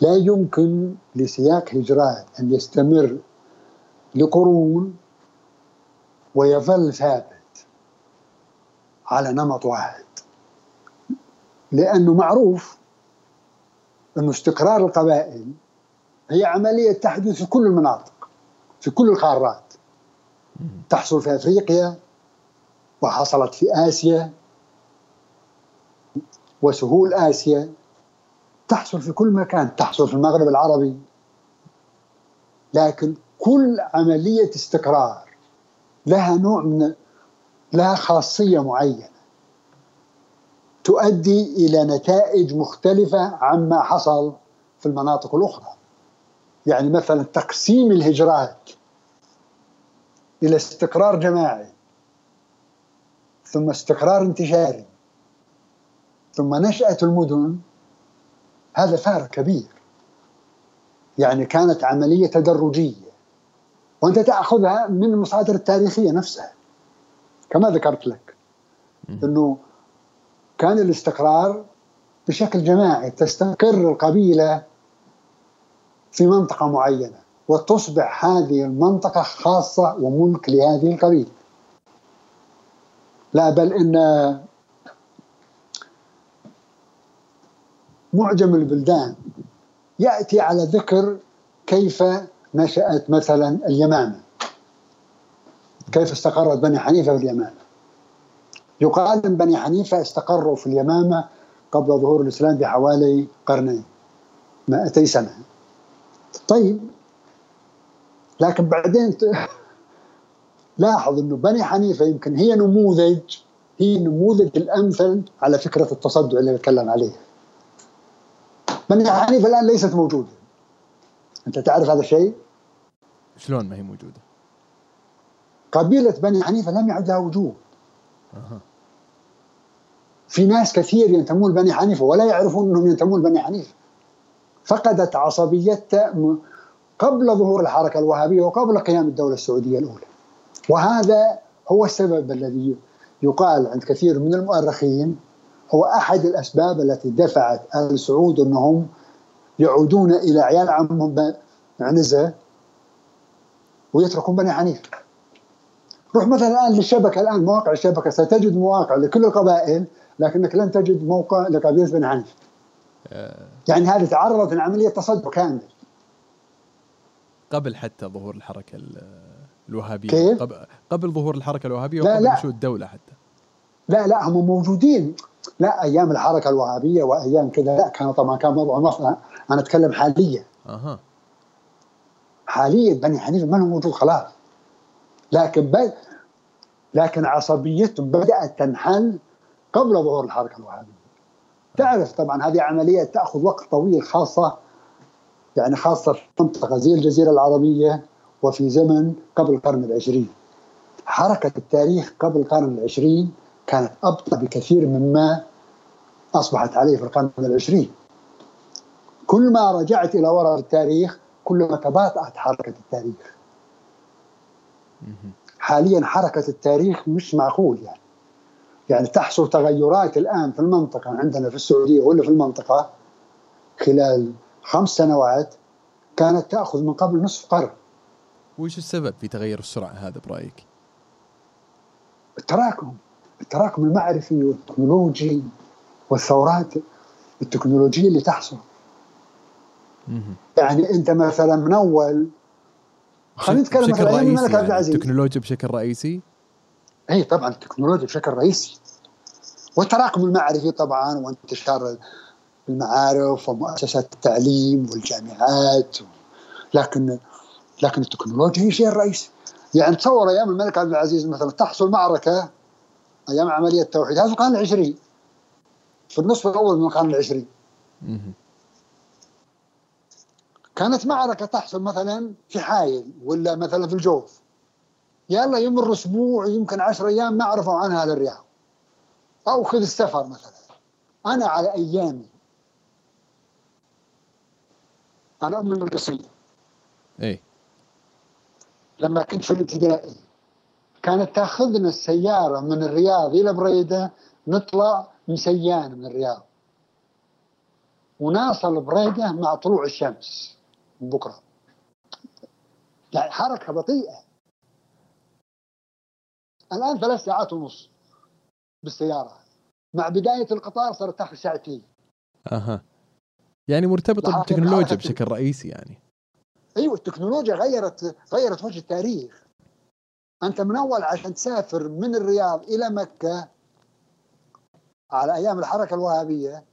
لا يمكن لسياق هجرات أن يستمر لقرون ويظل ثابت على نمط واحد. لأنه معروف أنه استقرار القبائل هي عملية تحدث في كل المناطق في كل القارات. تحصل في أفريقيا وحصلت في آسيا. وسهول آسيا تحصل في كل مكان تحصل في المغرب العربي لكن كل عملية استقرار لها نوع من لها خاصية معينة تؤدي إلى نتائج مختلفة عما حصل في المناطق الأخرى. يعني مثلا تقسيم الهجرات إلى استقرار جماعي ثم استقرار انتشاري ثم نشأة المدن هذا فارق كبير. يعني كانت عملية تدرجية وأنت تأخذها من المصادر التاريخية نفسها. كما ذكرت لك أنه كان الاستقرار بشكل جماعي تستقر القبيلة في منطقة معينة وتصبح هذه المنطقة خاصة وملك لهذه القبيلة. لا بل إن معجم البلدان يأتي على ذكر كيف نشأت مثلا اليمامة. كيف استقرت بني حنيفة في اليمامة. يقال ان بني حنيفة استقروا في اليمامة قبل ظهور الإسلام بحوالي قرنين 200 سنة. طيب لكن بعدين لاحظ إنه بني حنيفة يمكن هي نموذج هي النموذج الأمثل على فكرة التصدع اللي بتكلم عليها بني حنيفه الان ليست موجودة أنت تعرف هذا الشيء؟ شلون ما هي موجودة؟ قبيلة بني حنيفة لم يعد لها وجود أه. في ناس كثير ينتمون لبني حنيفة ولا يعرفون أنهم ينتمون لبني حنيفة فقدت عصبيتها قبل ظهور الحركة الوهابية وقبل قيام الدولة السعودية الأولى وهذا هو السبب الذي يقال عند كثير من المؤرخين هو أحد الأسباب التي دفعت السعود أنهم يعودون إلى عيال عمهم عنزة ويتركون بني حنيفة. روح مثلا الآن للشبكة الآن مواقع الشبكة ستجد مواقع لكل القبائل لكنك لن تجد موقع لقبيلة بني حنيفة. آه. يعني هذه تعرضت لعملية تصدر كامل قبل حتى ظهور الحركة الوهابية. كيف؟ قبل, قبل ظهور الحركة الوهابية وقبل نشوء الدولة حتى. لا لا هم موجودين. لا أيام الحركة الوهابية وأيام كذا لا كان طبعا كان موضوع أنا أتكلم حاليا. أها. حاليا بني حنيفه ما موجود خلاص. لكن ب... لكن عصبيتهم بدأت تنحل قبل ظهور الحركة الوهابية. تعرف طبعا هذه عملية تأخذ وقت طويل خاصة يعني خاصة في منطقة زي الجزيرة العربية وفي زمن قبل القرن العشرين. حركة التاريخ قبل القرن العشرين كانت أبطأ بكثير مما أصبحت عليه في القرن العشرين. كل ما رجعت إلى وراء التاريخ كل ما تباطأت حركة التاريخ. حاليا حركة التاريخ مش معقول يعني. يعني تحصل تغيرات الآن في المنطقة عندنا في السعودية ولا في المنطقة خلال خمس سنوات كانت تأخذ من قبل نصف قرن. وش السبب في تغير السرعة هذا برأيك؟ التراكم. التراكم المعرفي والتكنولوجي والثورات التكنولوجية اللي تحصل. يعني أنت مثلا من أول خلينا نتكلم مثلا أيام الملك عبد العزيز. التكنولوجيا بشكل رئيسي؟ إي طبعا التكنولوجيا بشكل رئيسي. والتراكم المعرفي طبعا وانتشار المعارف ومؤسسات التعليم والجامعات لكن لكن التكنولوجيا هي شيء رئيسي يعني تصور أيام الملك عبد العزيز مثلا تحصل معركة أيام عملية التوحيد. هذا في القرن العشرين. في النصف الأول من القرن العشرين. كانت معركة تحصل مثلا في حايل ولا مثلا في الجوف. يلا يمر أسبوع يمكن عشر أيام ما عرفوا عنها للرياض أو خذ السفر مثلا. أنا على أيامي. أنا من القصيم إيه. لما كنت في الابتدائي. كانت تاخذنا السيارة من الرياض إلى بريدة نطلع مسيان من الرياض. وناصل بريدة مع طلوع الشمس بكرة. يعني حركة بطيئة. الآن ثلاث ساعات ونص بالسيارة. مع بداية القطار صارت تاخذ ساعتين. أها. يعني مرتبطة بالتكنولوجيا بشكل رئيسي يعني. أيوه التكنولوجيا غيرت غيرت وجه التاريخ. أنت من أول عشان تسافر من الرياض إلى مكة على أيام الحركة الوهابية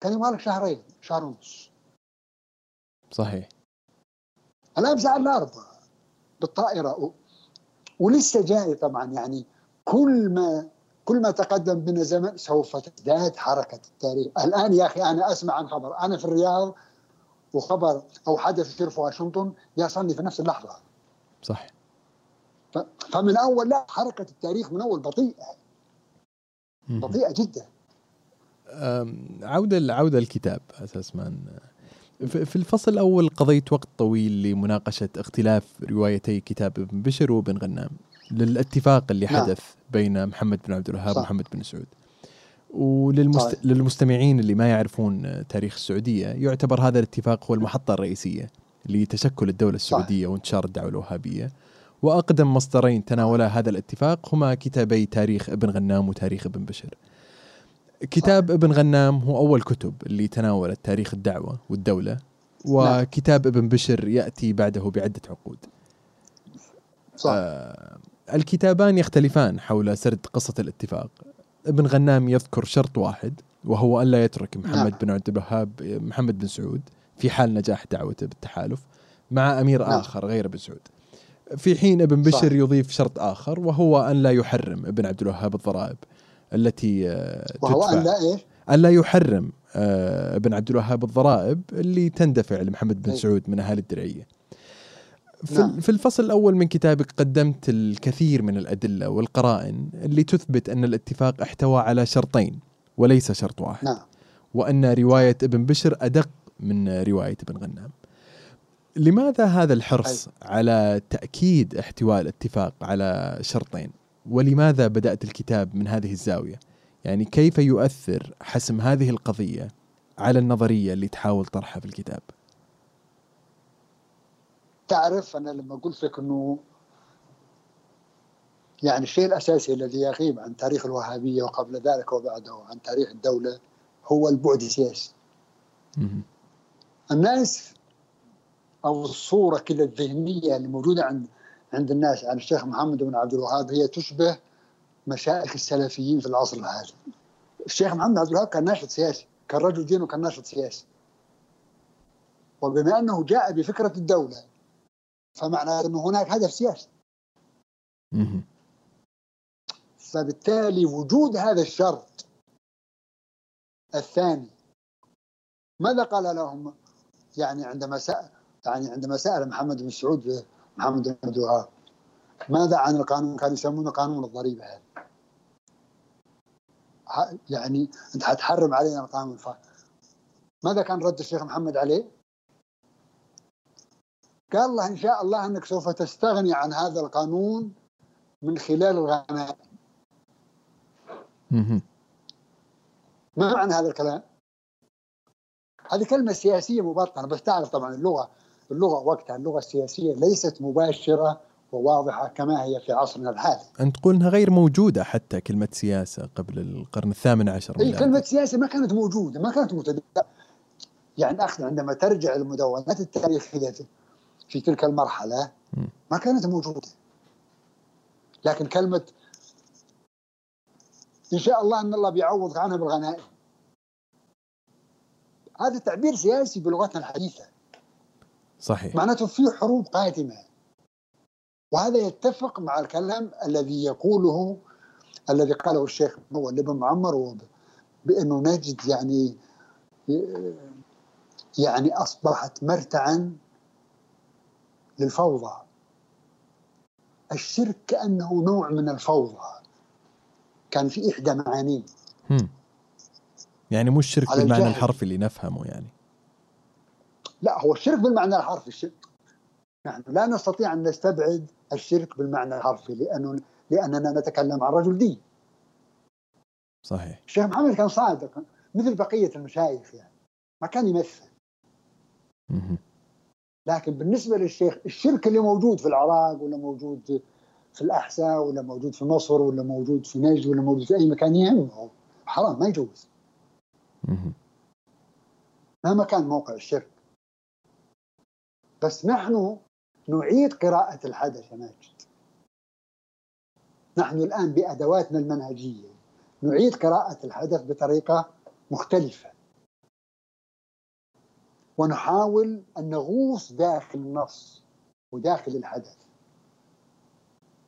كان يبغى شهرين شهر ونص. صحيح. الان ساعه الا أربع بالطائرة ولسه جاي طبعا يعني كل ما كل ما تقدم بنا زمن سوف تزداد حركة التاريخ. الآن يا أخي أنا أسمع عن خبر. أنا في الرياض وخبر أو حدث يصير في واشنطن يصلني في نفس اللحظة. صح فمن أول لا حركة التاريخ من أول بطيئة. بطيئة جدا. عودة عودة الكتاب أساس ما في الفصل الأول قضيت وقت طويل لمناقشة اختلاف روايتي كتاب ابن بشر وابن غنام للاتفاق اللي نعم. حدث بين محمد بن عبد الوهاب ومحمد بن سعود. وللمستمعين اللي ما يعرفون تاريخ السعودية يعتبر هذا الاتفاق هو المحطة الرئيسية لتشكل الدولة السعودية صح. وانتشار الدعوة الوهابية. وأقدم مصدرين تناولا هذا الاتفاق هما كتابي تاريخ ابن غنام وتاريخ ابن بشر. كتاب. ابن غنام هو أول كتب اللي تناولت تاريخ الدعوة والدولة وكتاب ابن بشر يأتي بعده بعدة عقود. صح. آه الكتابان يختلفان حول سرد قصة الاتفاق. ابن غنام يذكر شرط واحد وهو الا يترك محمد نعم. بن عبد الوهاب محمد بن سعود في حال نجاح دعوته بالتحالف مع أمير نعم. آخر غير ابن سعود. في حين ابن بشر صح. يضيف شرط آخر وهو أن لا يحرم ابن عبد الوهاب الضرائب التي آه، وهو أن لا إيش؟ الا يحرم آه، ابن عبد الوهاب الضرائب اللي تندفع لمحمد بن. سعود من اهالي الدرعية. في, نعم. في الفصل الأول من كتابك قدمت الكثير من الأدلة والقرائن اللي تثبت أن الاتفاق احتوى على شرطين وليس شرط واحد. نعم وأن رواية ابن بشر أدق من رواية ابن غنام لماذا هذا الحرص على تأكيد احتواء الاتفاق على شرطين؟ ولماذا بدأت الكتاب من هذه الزاوية؟ يعني كيف يؤثر حسم هذه القضية على النظرية اللي تحاول طرحها في الكتاب؟ تعرف أنا لما قلت لك إنه يعني الشيء الأساسي الذي يغيب عن تاريخ الوهابية وقبل ذلك وبعده عن تاريخ الدولة هو البعد السياسي. الناس أو الصورة كذا الذهنية اللي موجودة عند عند الناس عن الشيخ محمد بن عبد الوهاب هي تشبه مشايخ السلفيين في العصر الحالي. الشيخ محمد بن عبد الوهاب كان ناشط سياسي، كان رجل دين وكان ناشط سياسي. وبما أنه جاء بفكرة الدولة فمعنى أنه هناك هدف سياسي. فبالتالي وجود هذا الشرط الثاني ماذا قال لهم يعني عندما سأل يعني عندما سأل محمد بن سعود محمد بن عبد الوهاب ماذا عن القانون كانوا يسمونه قانون الضريبة هذا يعني أنت حتحرم علينا القانون ف ماذا كان رد الشيخ محمد عليه؟ قال له إن شاء الله أنك سوف تستغني عن هذا القانون من خلال الغنائم. ما معنى هذا الكلام؟ هذه كلمة سياسية مبطنة بس تعرف طبعا اللغة اللغة وقتها اللغة السياسية ليست مباشرة وواضحة كما هي في عصرنا الحالي. أنت تقول أنها غير موجودة حتى كلمة سياسة قبل القرن الثامن عشر أي ميلادي. كلمة سياسة ما كانت موجودة ما كانت متداولة. يعني أخذ عندما ترجع المدونات التاريخية في- تلك المرحلة مم. ما كانت موجودة. لكن كلمة إن شاء الله أن الله بيعوض عنها بالغنائم. هذا تعبير سياسي بلغتنا الحديثة. صحيح. معناته في حروب قادمة. وهذا يتفق مع الكلام الذي يقوله الذي قاله الشيخ مول بن معمر بأنه نجد يعني يعني أصبحت مرتعا للفوضى. الشرك كأنه نوع من الفوضى. كان في إحدى معانيه. يعني مش شرك بالمعنى. الحرفي اللي نفهمه يعني. لا هو الشرك بالمعنى الحرفي الشرك. نحن لا نستطيع أن نستبعد الشرك بالمعنى الحرفي لأنه لأننا نتكلم عن رجل دين. صحيح. الشيخ محمد كان صادق مثل بقية المشايخ يعني. ما كان يمثل. مهم. لكن بالنسبة للشيخ الشرك اللي موجود في العراق ولا موجود في الأحساء ولا موجود في مصر ولا موجود في نجد ولا موجود في أي مكان يهمه حرام ما يجوز. مهم. مهما كان موقع الشرك. بس نحن نعيد قراءة الحدث يا ماجد. نحن الآن بأدواتنا المنهجية نعيد قراءة الحدث بطريقة مختلفة. ونحاول أن نغوص داخل النص وداخل الحدث.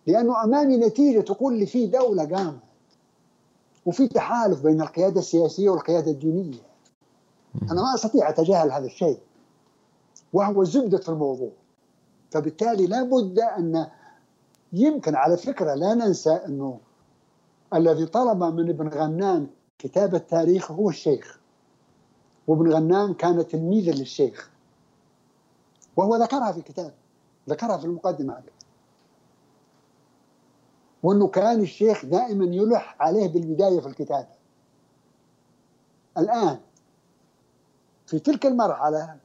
لأنه أمامي نتيجة تقول لي في دولة قامت وفي تحالف بين القيادة السياسية والقيادة الدينية. أنا ما أستطيع أتجاهل هذا الشيء. وهو زبدة الموضوع. فبالتالي لا بد أن يمكن على فكرة لا ننسى أنه الذي طلب من ابن غنام كتابة تاريخ هو الشيخ. وابن غنام كان تلميذا للشيخ. وهو ذكرها في الكتاب ذكرها في المقدمة وأنه كان الشيخ دائما يلح عليه بالبداية في الكتابة الآن في تلك المرحلة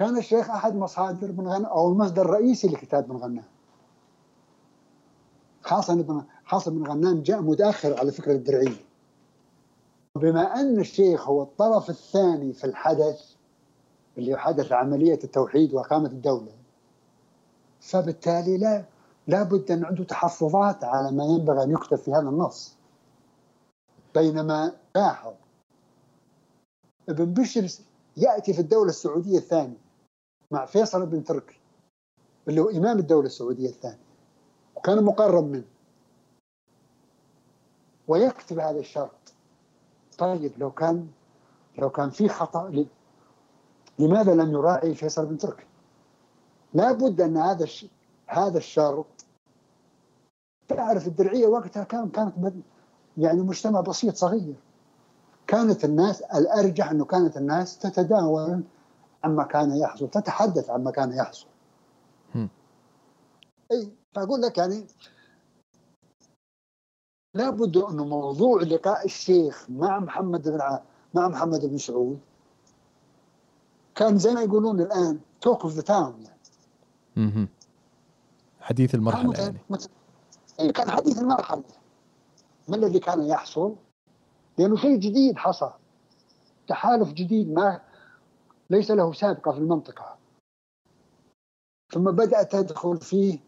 كان الشيخ أحد مصادر بن غنام أو المصدر الرئيسي لكتاب بن غنام خاصة ابن خاصة بن غنام جاء متأخر على فكرة الدرعية. بما أن الشيخ هو الطرف الثاني في الحدث اللي حدث عملية التوحيد وإقامة الدولة فبالتالي لا لا بد أن عنده تحفظات على ما ينبغي أن يكتب في هذا النص. بينما لاحظ ابن بشر يأتي في الدولة السعودية الثانية. مع فيصل بن تركي اللي هو إمام الدولة السعودية الثانية وكان مقرب منه. ويكتب هذا الشرط. طيب لو كان لو كان في خطأ لماذا لم يراعي فيصل بن تركي؟ لابد أن هذا هذا الشرط. تعرف الدرعية وقتها كان كانت يعني مجتمع بسيط صغير. كانت الناس الأرجح أنه كانت الناس تتداول عما كان يحصل تتحدث عما كان يحصل. أي فأقول لك يعني لابد انه موضوع لقاء الشيخ مع محمد بن ع... مع محمد بن سعود كان زي ما يقولون الآن talk of the town يعني. حديث المرحلة يعني. إيه، كان حديث المرحلة. ما الذي كان يحصل؟ لأنه شيء جديد حصل. تحالف جديد ما ليس له سابقة في المنطقة. ثم بدأت تدخل فيه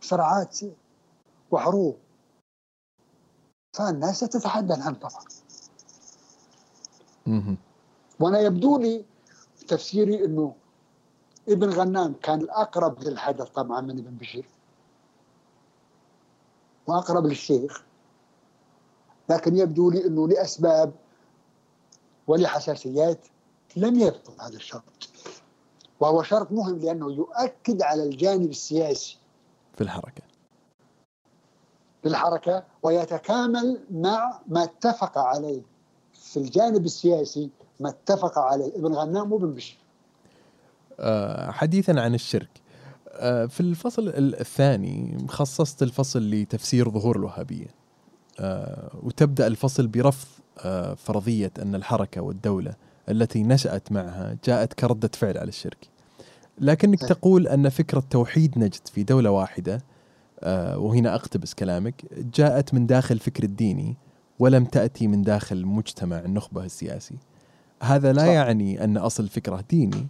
صراعات وحروب. فالناس تتحدث عن طبعا. وأنا يبدو لي تفسيري إنه ابن غنام كان الأقرب للحدث طبعا من ابن بشير. وأقرب للشيخ. لكن يبدو لي إنه لأسباب ولحساسيات لم يبطل هذا الشرط. وهو شرط مهم لأنه يؤكد على الجانب السياسي في الحركة. في الحركة ويتكامل مع ما اتفق عليه في الجانب السياسي ما اتفق عليه. ابن غنام وابن بشير أه حديثا عن الشرك. أه في الفصل الثاني خصصت الفصل لتفسير ظهور الوهابيه أه وتبدأ الفصل برفض فرضية أن الحركة والدولة التي نشأت معها جاءت كردة فعل على الشرك لكنك تقول أن فكرة توحيد نجد في دولة واحدة آه، وهنا أقتبس كلامك جاءت من داخل الفكر الديني ولم تأتي من داخل مجتمع النخبة السياسي هذا لا صح. يعني أن أصل الفكرة ديني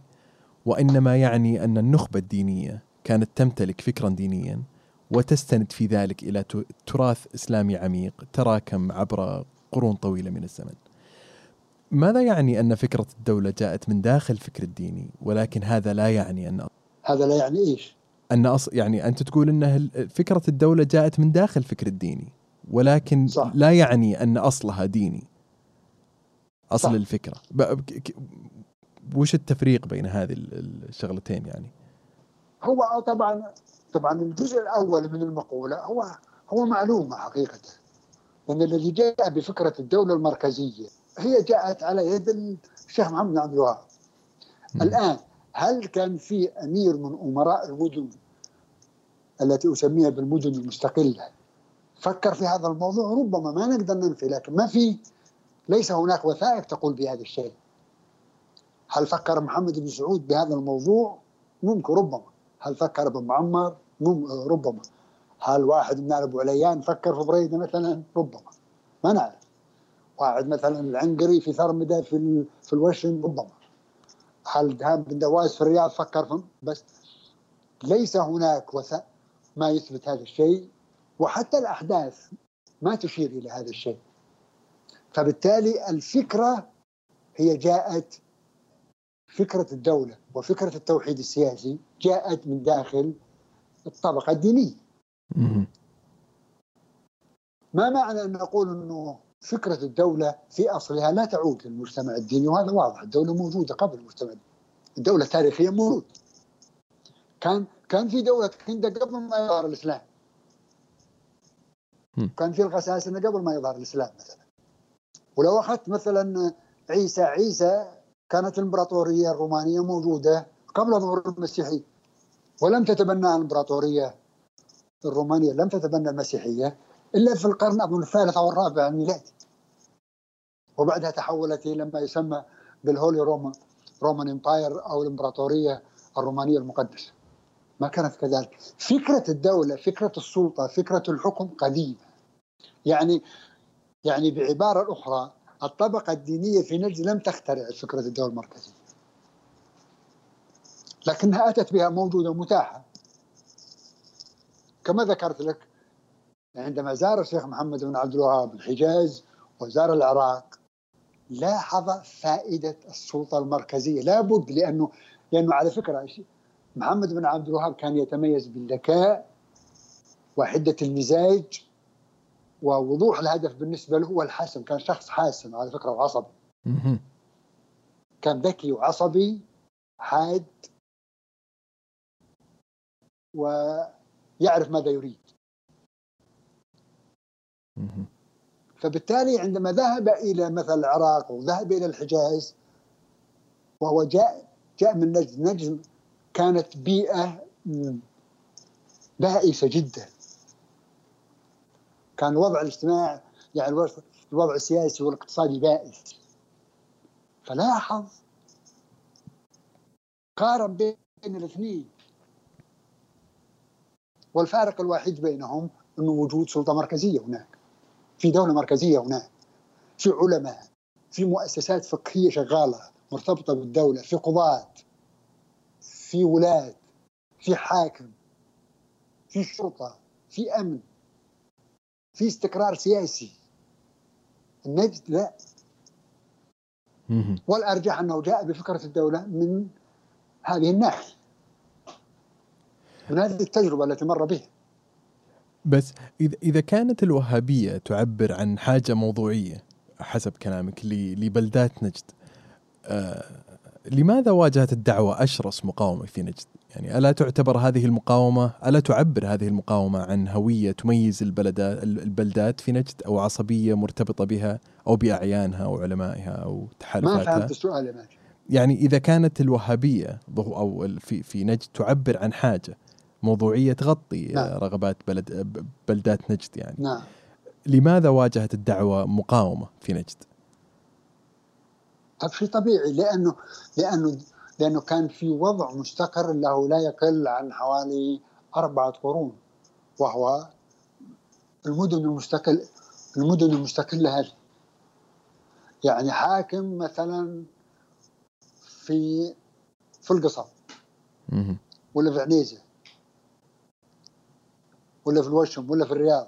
وإنما يعني أن النخبة الدينية كانت تمتلك فكرا دينيا وتستند في ذلك إلى تراث إسلامي عميق تراكم عبر قرون طويلة من الزمن. ماذا يعني أن فكرة الدولة جاءت من داخل الفكر الديني ولكن هذا لا يعني أن هذا لا يعني إيش؟ أن أص... يعني أنت تقول أن فكرة الدولة جاءت من داخل الفكر الديني ولكن صح. لا يعني أن أصلها ديني أصل صح. الفكرة ب... ك... وش التفريق بين هذه الشغلتين يعني هو طبعا طبعا الجزء الأول من المقولة هو هو معلومة حقيقة أن الذي جاء بفكرة الدولة المركزية هي جاءت على يد الشيخ محمد بن عبد الوهاب. الآن هل كان في أمير من أمراء المدن التي أسميها بالمدن المستقلة فكر في هذا الموضوع؟ ربما ما نقدر ننفي لكن ما في ليس هناك وثائق تقول بهذا الشيء. هل فكر محمد بن سعود بهذا الموضوع؟ ممكن ربما. هل فكر ابن معمر؟ ربما. هل واحد من أبو عليان فكر في بريدة مثلا؟ ربما. ما نعرف. واحد مثلا العنقري في ثرمده في في الوشم ربما. هل ذهب بن دواس في الرياض فكر فهم بس ليس هناك وث... ما يثبت هذا الشيء وحتى الأحداث ما تشير إلى هذا الشيء. فبالتالي الفكرة هي جاءت فكرة الدولة وفكرة التوحيد السياسي جاءت من داخل الطبقة الدينية. ما معنى أن نقول أنه فكرة الدولة في أصلها لا تعود للمجتمع الديني وهذا واضح الدولة موجودة قبل المجتمع الدولة التاريخية موجودة. كان كان في دولة هند قبل ما يظهر الإسلام. كان في الغساسنة قبل ما يظهر الإسلام مثلا. ولو أخذت مثلا عيسى عيسى كانت الإمبراطورية الرومانية موجودة قبل ظهور المسيحية. ولم تتبنى الإمبراطورية الرومانية لم تتبنى المسيحية إلا في القرن أظن الثالث أو الرابع الميلادي وبعدها تحولت إلى ما يسمى بالهولي روما رومان امباير أو الإمبراطورية الرومانية المقدسة. ما كانت كذلك. فكرة الدولة فكرة السلطة فكرة الحكم قديمة. يعني يعني بعبارة أخرى الطبقة الدينية في نجد لم تخترع فكرة الدولة المركزية. لكنها أتت بها موجودة متاحة كما ذكرت لك عندما زار الشيخ محمد بن عبد الوهاب الحجاز وزار العراق لاحظ فائدة السلطة المركزية لابد لأنه لأنه على فكرة محمد بن عبد الوهاب كان يتميز بالذكاء وحدة المزاج ووضوح الهدف بالنسبة له هو الحسم كان شخص حاسم على فكرة وعصبي. كان ذكي وعصبي حاد ويعرف ماذا يريد. فبالتالي عندما ذهب إلى مثلا العراق وذهب إلى الحجاز وهو جاء جاء من نجد نجد كانت بيئة م، بائسة جدا. كان الوضع الاجتماعي يعني الوضع السياسي والاقتصادي بائس. فلاحظ قارن بين الاثنين. والفارق الوحيد بينهم إنه وجود سلطة مركزية هناك. في دولة مركزية هناك في علماء في مؤسسات فقهية شغالة مرتبطة بالدولة في قضاة في ولاة في حاكم في شرطة في أمن في استقرار سياسي. النجد لا. والأرجح أنه جاء بفكرة الدولة من هذه الناحية. من هذه التجربة التي مر بها. بس إذا كانت الوهابية تعبر عن حاجة موضوعية حسب كلامك لبلدات نجد آه لماذا واجهت الدعوة أشرس مقاومة في نجد؟ يعني ألا تعتبر هذه المقاومة ألا تعبر هذه المقاومة عن هوية تميز البلدات البلدات في نجد أو عصبية مرتبطة بها أو بأعيانها أو علمائها أو ما تحالفاتها؟ فهمت السؤال يا ماجد يعني إذا كانت الوهابية أو في في نجد تعبر عن حاجة موضوعية تغطي نعم. رغبات بلد بلدات نجد يعني نعم لماذا واجهت الدعوة مقاومة في نجد؟ طب شيء طبيعي لأنه لأنه لأنه كان في وضع مستقر له لا يقل عن حوالي أربعة قرون وهو المدن المستقل المدن المستقلة هذه يعني حاكم مثلا في في القصب. ولا في عنيزة ولا في الوشم ولا في الرياض.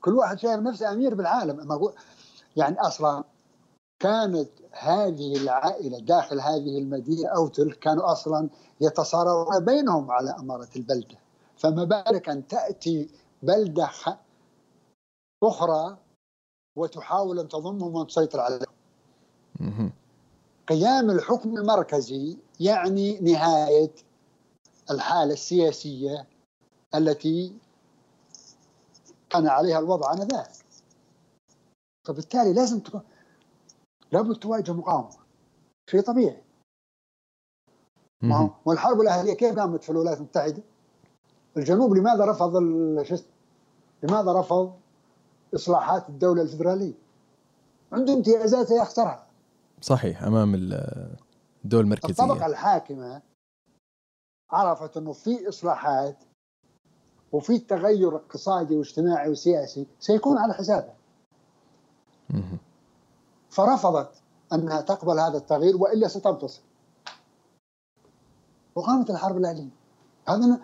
كل واحد شايف نفسه أمير بالعالم. أما أقول يعني أصلا كانت هذه العائلة داخل هذه المدينة أو تلك كانوا أصلا يتصارعون بينهم على أمارة البلدة. فما بالك أن تأتي بلدة أخرى وتحاول أن تضمهم وتسيطر عليهم. قيام الحكم المركزي يعني نهاية الحالة السياسية التي كان عليها الوضع آنذاك فبالتالي لازم تكون لابد تواجه مقاومة شيء طبيعي ما هو مهم. والحرب الأهلية كيف قامت في الولايات المتحده؟ الجنوب لماذا رفض شو اسمه؟ لماذا رفض إصلاحات الدولة الفدراليه؟ عنده امتيازات يختارها صحيح أمام ال- الدول الطبقة المركزيه الحاكمة عرفت إنه في إصلاحات وفي تغير اقتصادي واجتماعي وسياسي سيكون على حسابها. فرفضت أنها تقبل هذا التغيير وإلا ستنتصر. وقامت الحرب الاهليه هذا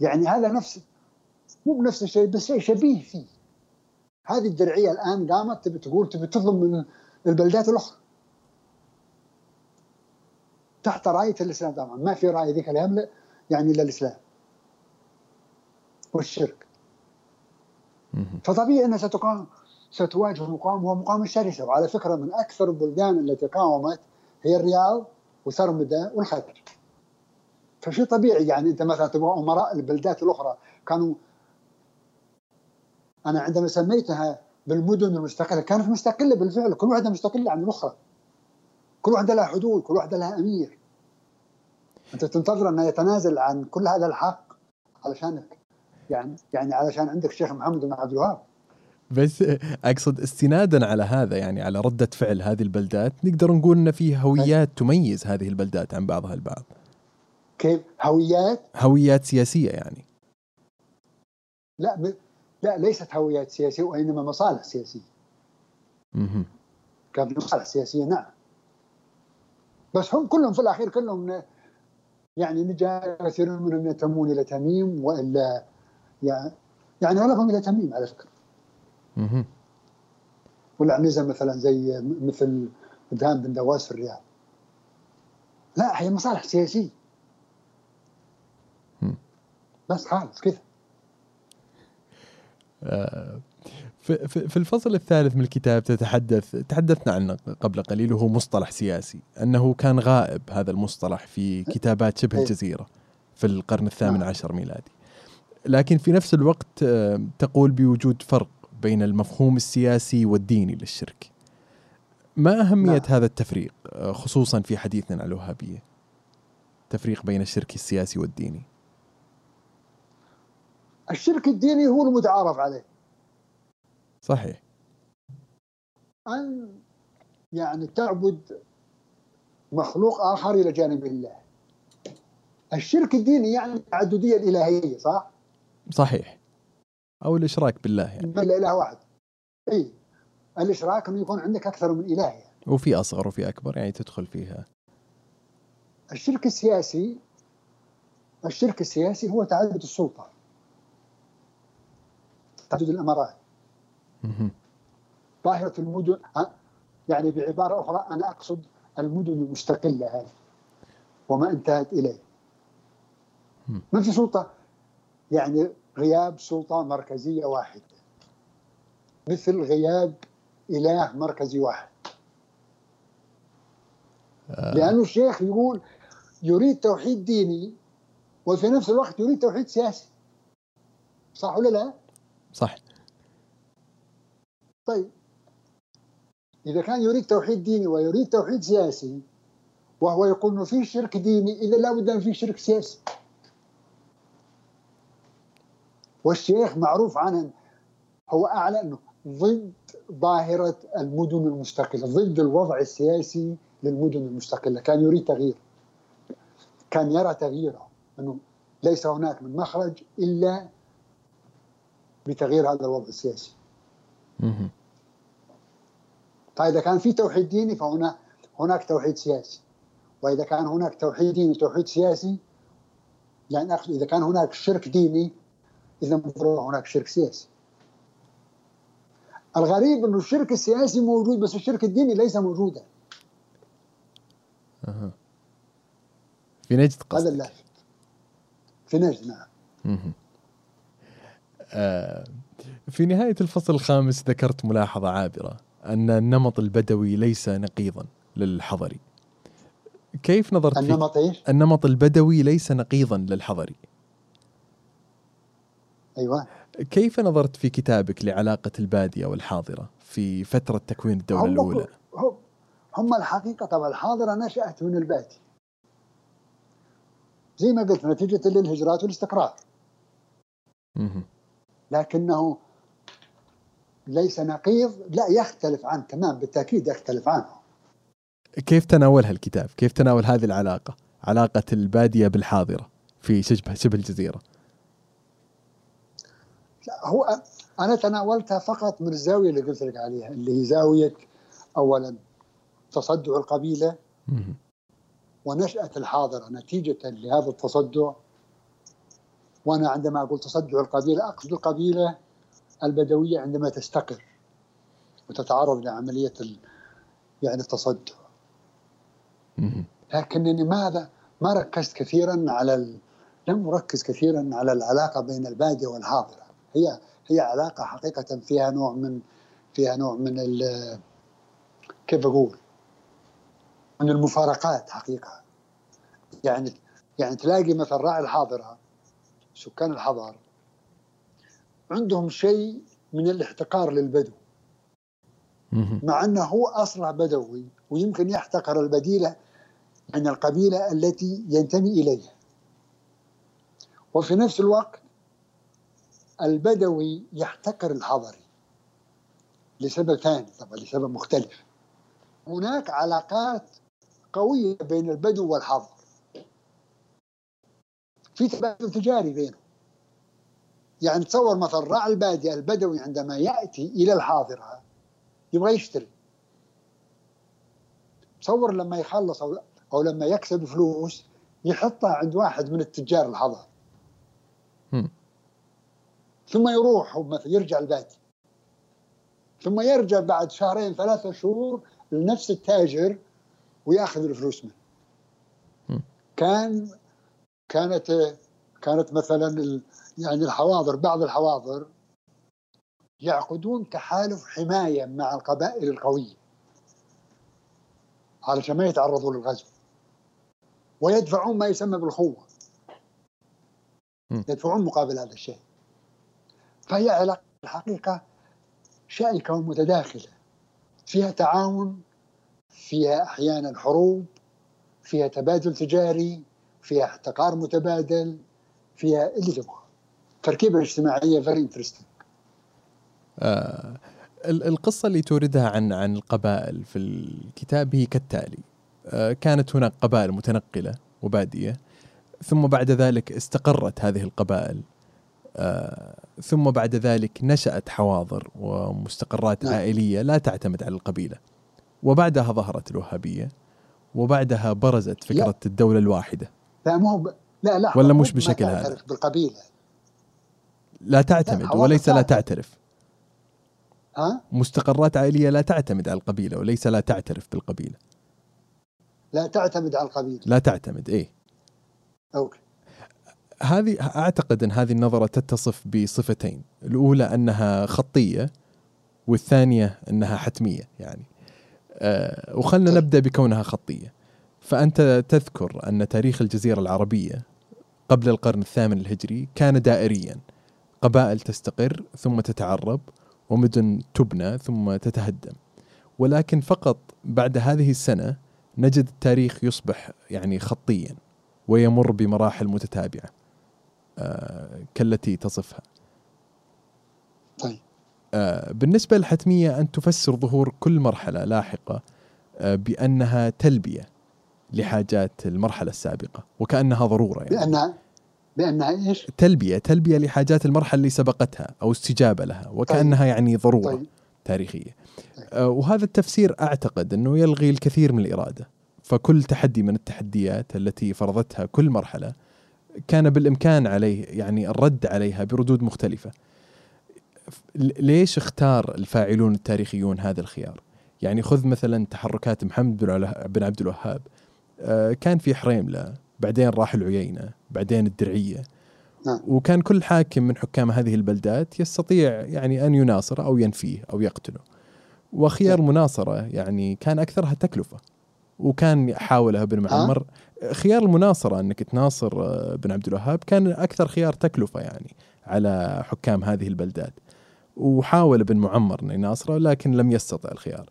يعني هذا نفس مو بنفس الشيء بس شيء شبيه فيه. هذه الدرعية الآن قامت تبي تقول تبي تظلم من البلدات الأخرى. تحت رأية الإسلام طبعا. ما في رايه ذيك الأيام لا- يعني إلا الإسلام. والشرك. فطبيعي أنها ستقام ستواجه مقاومه ومقاومه شرسه وعلى فكرة من أكثر البلدان التي قاومت هي الرياض وسرمده والخليج. فشيء طبيعي يعني أنت مثلا تبغى أمراء البلدات الأخرى كانوا أنا عندما سميتها بالمدن المستقلة كانت مستقلة بالفعل كل واحدة مستقلة عن الأخرى. كل واحدة لها حدود، كل واحدة لها أمير. أنت تنتظر انه يتنازل عن كل هذا الحق علشانك يعني يعني علشان عندك الشيخ محمد بن عبد الوهاب. بس أقصد استنادا على هذا يعني على ردة فعل هذه البلدات نقدر نقول إن في هويات تميز هذه البلدات عن بعضها البعض. كيف؟ هويات؟ هويات سياسية يعني. لا ب... لا ليست هويات سياسية وإنما مصالح سياسية. مهم. كان في مصالح سياسية نعم. بس هم كلهم في الأخير كلهم يعني نجا كثير منهم ينتمون إلى تميم وإلا يعني يعني اغلبهم إلى تميم على فكرة مهم. والعنزه مثلا زي مثل دهان بن دواس في الرياض لا هي مصالح سياسية. بس خالص كذا آه، في الفصل الثالث من الكتاب تتحدث تحدثنا عنه قبل قليل وهو مصطلح سياسي أنه كان غائب هذا المصطلح في كتابات شبه. الجزيرة في القرن الثامن نعم. عشر ميلادي لكن في نفس الوقت آه، تقول بوجود فرق بين المفهوم السياسي والديني للشرك. ما أهمية نعم. هذا التفريق آه، خصوصا في حديثنا عن الوهابية تفريق بين الشرك السياسي والديني. الشرك الديني هو المتعارف عليه. صحيح. أن يعني تعبد مخلوق آخر إلى جانب الله. الشرك الديني يعني التعددية الإلهية صح؟ صحيح أو الإشراك بالله يعني بل إله واحد أي الإشراك أنه يكون عندك أكثر من إله يعني. وفي أصغر وفي أكبر يعني تدخل فيها الشرك السياسي الشرك السياسي هو تعدد السلطة تعدد الإمارات مهم. ظاهرة المدن؟ يعني بعبارة أخرى أنا أقصد المدن المستقلة هذه وما انتهت إليه مم. ما في سلطة يعني غياب سلطة مركزية واحدة مثل غياب إله مركزي واحد. آه، لأنه الشيخ يقول يريد توحيد ديني وفي نفس الوقت يريد توحيد سياسي. صح ولا لا؟ صح. طيب. إذا كان يريد توحيد ديني ويريد توحيد سياسي وهو يقول إنه في شرك ديني إذا لابد أن في شرك سياسي. والشيخ معروف عنه هو أعلن انه ضد ظاهرة المدن المستقله ضد الوضع السياسي للمدن المستقله كان يريد تغيير. كان يرى تغييره أنه ليس هناك من مخرج إلا بتغيير هذا الوضع السياسي. فإذا كان في توحيد ديني فهنا هناك توحيد سياسي. وإذا كان هناك توحيد ديني وتوحيد سياسي يعني أقصد إذا كان هناك شرك ديني إذا المفروض هناك شرك سياسي. الغريب أنه الشرك السياسي موجود بس الشرك الديني ليس موجودا. أها. في نجد هذا قصدك اللافت في نجد نعم. آه، في نهاية الفصل الخامس ذكرت ملاحظة عابرة أن النمط البدوي ليس نقيضا للحضري. كيف نظرت النمط إيش؟ النمط البدوي ليس نقيضا للحضري. أيوه. كيف نظرت في كتابك لعلاقة البادية والحاضرة في فترة تكوين الدولة هم الأولى؟ هم- الحقيقة طبعا الحاضرة نشأت من البادية. زي ما قلت نتيجة للهجرات والاستقرار. لكنه ليس نقيض لا يختلف عنه تمام بالتأكيد يختلف عنه. كيف تناولها الكتاب كيف تناول هذه العلاقة؟ علاقة البادية بالحاضرة في شبه شبه الجزيرة. هو أنا تناولتها فقط من الزاوية اللي قلت لك عليها اللي هي زاوية أولا تصدع القبيلة مهم. ونشأة الحاضرة نتيجة لهذا التصدع وأنا عندما أقول تصدع القبيلة أقصد القبيلة البدوية عندما تستقر وتتعرض لعملية ال... يعني التصدع. لكنني ماذا ما ركزت كثيرا على ال... لم أركز كثيرا على العلاقة بين البادية والحاضرة هي هي علاقة حقيقة فيها نوع من فيها نوع من ال... كيف أقول من المفارقات حقيقة يعني يعني تلاقي مثلا راعي الحاضرة سكان الحضر عندهم شيء من الاحتقار للبدو. مع إنه هو أصلا بدوي ويمكن يحتقر البديلة عن القبيلة التي ينتمي إليها. وفي نفس الوقت البدوي يحتقر الحضري لسبب ثاني طبعا لسبب مختلف. هناك علاقات قوية بين البدو والحضر. في تبادل تجاري بينهم. يعني تصور مثلا راعي الباديه البدوي عندما يأتي إلى الحاضره يبغى يشتري تصور لما يخلص أو أو لما يكسب فلوس يحطها عند واحد من التجار الحضر. ثم يروح مثلا يرجع البادي ثم يرجع بعد شهرين ثلاثة شهور لنفس التاجر ويأخذ الفلوس منه. كان كانت كانت مثلا يعني الحواضر بعض الحواضر يعقدون تحالف حماية مع القبائل القوية علشان ما يتعرضوا للغزو. ويدفعون ما يسمى بالخوة. يدفعون مقابل هذا الشيء. فهي علاقه الحقيقة شائكة ومتداخله فيها تعاون فيها أحيانا حروب فيها تبادل تجاري فيها احتقار متبادل فيها اللي تبغى. تركيبة اجتماعية very interesting آه القصة اللي توردها عن عن القبائل في الكتاب هي كالتالي. آه كانت هناك قبائل متنقلة وبادية ثم بعد ذلك استقرت هذه القبائل. ثم بعد ذلك نشأت حواضر ومستقرات نعم. عائلية لا تعتمد على القبيلة. وبعدها ظهرت الوهابية وبعدها برزت فكرة لا. الدولة الواحدة. لا مو ب... لا لا ولا مش بشكل هذا؟ بالقبيلة. لا تعتمد وليس لا تعترف. ها؟ مستقرات عائلية لا تعتمد على القبيلة وليس لا تعترف بالقبيلة. لا تعتمد على القبيلة. لا تعتمد إيه. أوكي. هذه أعتقد أن هذه النظرة تتصف بصفتين، الأولى أنها خطية والثانية أنها حتمية يعني. أه وخلنا نبدأ بكونها خطية. فأنت تذكر أن تاريخ الجزيرة العربية قبل القرن الثامن الهجري كان دائريا. قبائل تستقر ثم تتعرب ومدن تبنى ثم تتهدم. ولكن فقط بعد هذه السنة نجد التاريخ يصبح يعني خطيا ويمر بمراحل متتابعة. آه، كالتي تصفها طيب آه، بالنسبة للحتمية أن تفسر ظهور كل مرحلة لاحقة آه، بأنها تلبية لحاجات المرحلة السابقة وكأنها ضرورة يعني بأنها بأنها إيش؟ تلبية تلبية لحاجات المرحلة اللي سبقتها أو استجابة لها وكأنها طيب. يعني ضرورة طيب. تاريخية طيب. وهذا التفسير أعتقد أنه يلغي الكثير من الإرادة فكل تحدي من التحديات التي فرضتها كل مرحلة كان بالإمكان عليه يعني الرد عليها بردود مختلفة. ليش اختار الفاعلون التاريخيون هذا الخيار؟ يعني خذ مثلا تحركات محمد بن عبد الوهاب آه، كان في حريملة بعدين راح العيينه بعدين الدرعية نعم. وكان كل حاكم من حكام هذه البلدات يستطيع يعني أن يناصر أو ينفيه أو يقتله وخيار المناصره نعم. يعني كان أكثرها تكلفة وكان حاولها ابن معمر خيار المناصرة أنك تناصر آه، بن عبد الوهاب كان أكثر خيار تكلفة يعني على حكام هذه البلدات. وحاول ابن معمر انه يناصره لكن لم يستطع الخيار.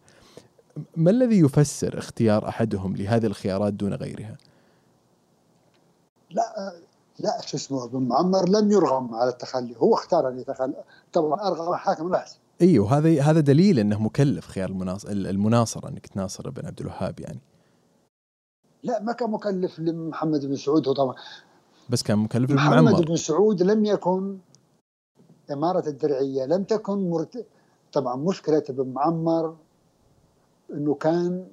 ما الذي يفسر اختيار أحدهم لهذه الخيارات دون غيرها؟ لا لا شو اسمه ابن معمر لم يرغم على التخلي. هو اختار أن يتخلى. طبعا أرغم حاكم الاحسن إيوه هذا هذا دليل أنه مكلف خيار المناصرة أنك تناصر ابن عبد الوهاب يعني. لا ما كان مكلف لمحمد بن سعود. هو طبعا بس كان مكلف محمد بن سعود لم يكن إمارة الدرعية لم تكن مرت... طبعا مشكلة ابن معمر أنه كان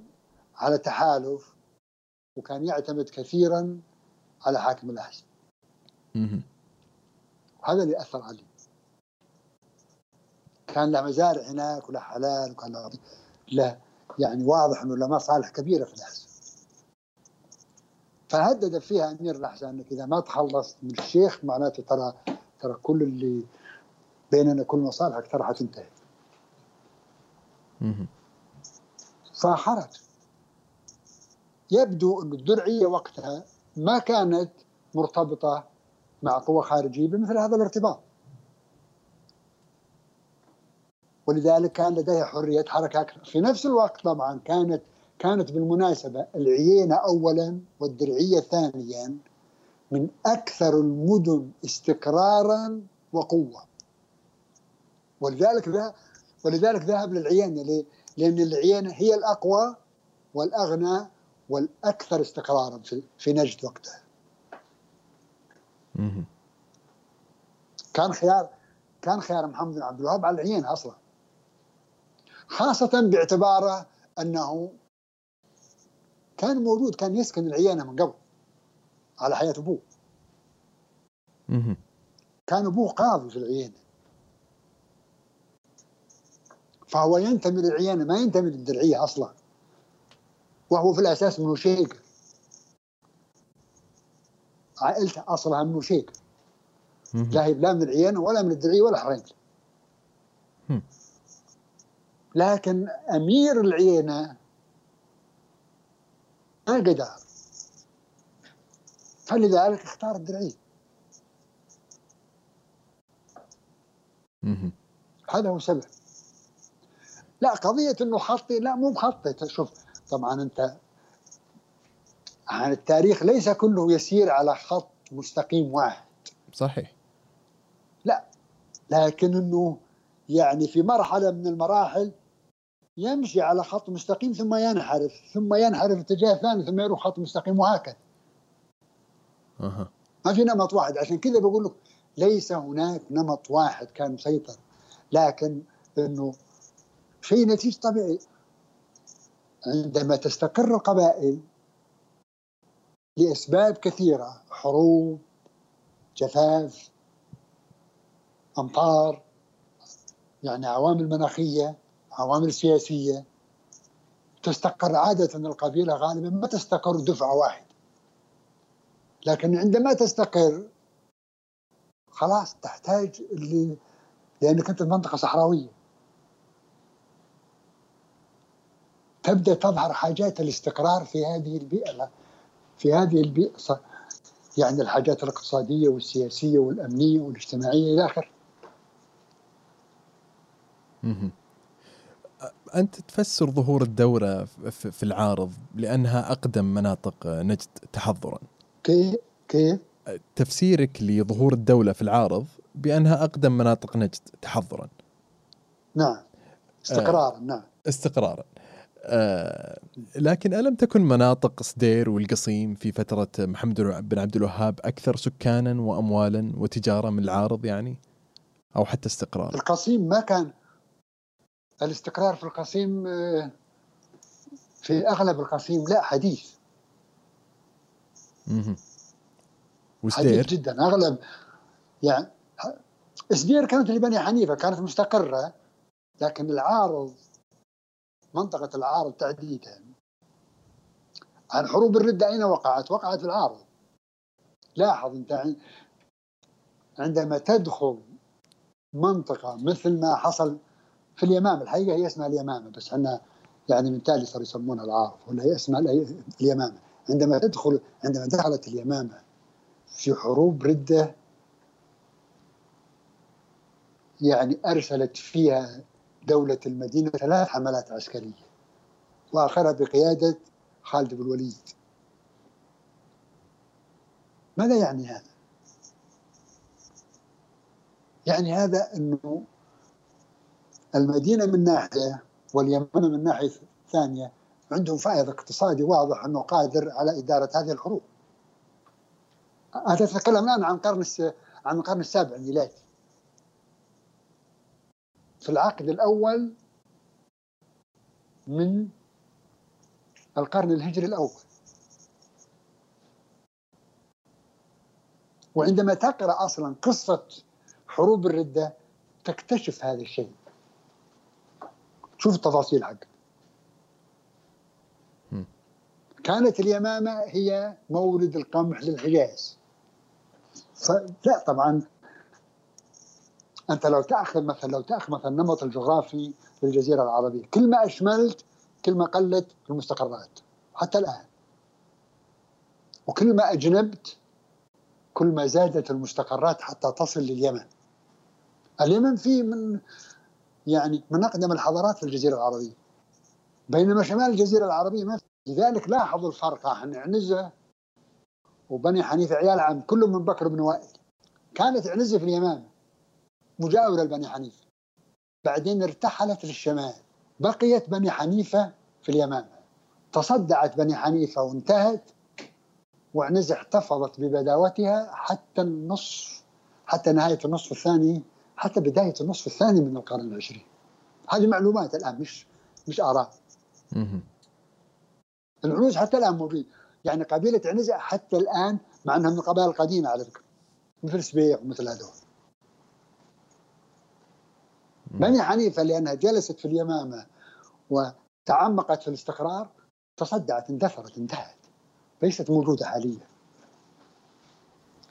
على تحالف وكان يعتمد كثيرا على حاكم الأحسن هذا اللي أثر عليه. كان له مزارع هناك وله حلال وكان له يعني واضح أنه له مصالح كبيرة في الأحسن فهدد فيها أمير الاحسان انك إذا ما تخلصت من الشيخ معناته ترى ترى كل اللي بيننا كل مصالحك ترى حتنتهي. فحرج. يبدو أن الدرعية وقتها ما كانت مرتبطة مع قوة خارجية بمثل هذا الارتباط. ولذلك كان لديها حرية حركة أكثر. في نفس الوقت طبعا كانت كانت بالمناسبة العيينة أولا والدرعية ثانيا من أكثر المدن استقرارا وقوة. ولذلك ذا ولذلك ذهب للعيينة لأن العيينة هي الأقوى والأغنى والأكثر استقرارا في, في نجد وقتها. كان خيار كان خيار محمد بن عبد الوهاب على العيينة أصلا خاصة باعتباره أنه كان موجود كان يسكن العيانة من قبل على حياة أبوه. كان أبوه قاضي في العيانة فهو ينتمي للعيانة ما ينتمي للدرعية أصلا. وهو في الأساس من شيك. عائلته أصلها من شيك. لا هي لا من العيانة ولا من الدرعية ولا هم. لكن أمير العينة ما قدر فلذلك اختار الدرعين مهم. هذا هو سبب. لا قضية إنه خطي لا مو مخطط شوف طبعا أنت عن التاريخ ليس كله يسير على خط مستقيم واحد. صحيح. لكن إنه يعني في مرحلة من المراحل يمشي على خط مستقيم ثم ينحرف ثم ينحرف اتجاه ثاني ثم يروح خط مستقيم وهكذا. أها. ما في نمط واحد. عشان كذا بقول لك ليس هناك نمط واحد كان مسيطر. لكن إنه شيء نتيجة طبيعي عندما تستقر القبائل لأسباب كثيرة حروب جفاف أمطار يعني عوامل مناخية عوامل سياسية تستقر عادة القبيلة غالبا ما تستقر دفعة واحدة لكن عندما تستقر خلاص تحتاج ل... لأنك أنت منطقة صحراوية. تبدأ تظهر حاجات الاستقرار في هذه البيئة في هذه البيئة يعني الحاجات الاقتصادية والسياسية والأمنية والاجتماعية إلى آخره. أنت تفسر ظهور ف- في العارض لأنها أقدم مناطق نجد تحضرا. كيف؟ كيف؟ تفسيرك لظهور الدولة في العارض بأنها أقدم مناطق نجد تحضرا. نعم. استقرارا نعم. استقرارا. آه لكن ألم تكن مناطق صدير والقصيم في فترة محمد بن عبد الوهاب أكثر سكانا وأموالا وتجارة من العارض يعني؟ أو حتى استقرار؟ القصيم ما كان الاستقرار في القصيم آه، في أغلب القصيم لا حديث. حديث جدا. أغلب يعني سدير كانت لبني حنيفة كانت مستقرة لكن العارض منطقة العارض تحديدا. عن حروب الرده أين وقعت؟ وقعت في العارض. لاحظ أنت عن- عندما تدخل منطقة مثل ما حصل في اليمامه الحقيقة هي اسمها اليمامة بس إحنا يعني من تالي صاروا يسمونها العارض ولا هي اسمها اليمامة عندما تدخل عندما دخلت اليمامة في حروب ردة يعني أرسلت فيها دولة المدينة ثلاث حملات عسكرية وآخرها بقيادة خالد بن الوليد ماذا يعني هذا؟ يعني هذا أنه المدينة من ناحية واليمن من ناحية ثانية عندهم فائض اقتصادي واضح أنه قادر على إدارة هذه الحروب. هذا أتكلم الآن عن الس... عن القرن السابع الميلادي. في العقد الأول من القرن الهجري الأول. وعندما تقرأ أصلا قصة حروب الردة تكتشف هذا الشيء. شوف التفاصيل حقه مم. كانت اليمامة هي مورد القمح للحجاز. فلا طبعا أنت لو تأخذ مثلا لو تأخذ مثلا النمط الجغرافي للجزيرة العربية كل ما أشملت كل ما قلت المستقرات حتى الآن. وكل ما أجنبت كل ما زادت المستقرات حتى تصل لليمن. اليمن فيه من يعني من أقدم الحضارات في الجزيرة العربية. بينما شمال الجزيرة العربية ما. لذلك لاحظوا الفرق. عن عنزة وبني حنيفة عيال عم كلهم من بكر بن وائل. كانت عنزة في اليمامه مجاورة لبني حنيفة. بعدين ارتحلت للشمال. بقيت بني حنيفة في اليمامه تصدعت بني حنيفة وانتهت وعنزة احتفظت ببداوتها حتى النصف حتى نهاية النصف الثاني حتى بداية النصف الثاني من القرن العشرين. هذه معلومات الآن مش مش آراء. العنوز حتى الآن موجود يعني قبيلة عنزة حتى الآن مع إنها من القبائل القديمة على فكرة. مثل سبيع ومثل هذول. بني حنيفة لأنها جلست في اليمامة وتعمقت في الاستقرار تصدعت اندثرت انتهت. ليست موجودة حاليا.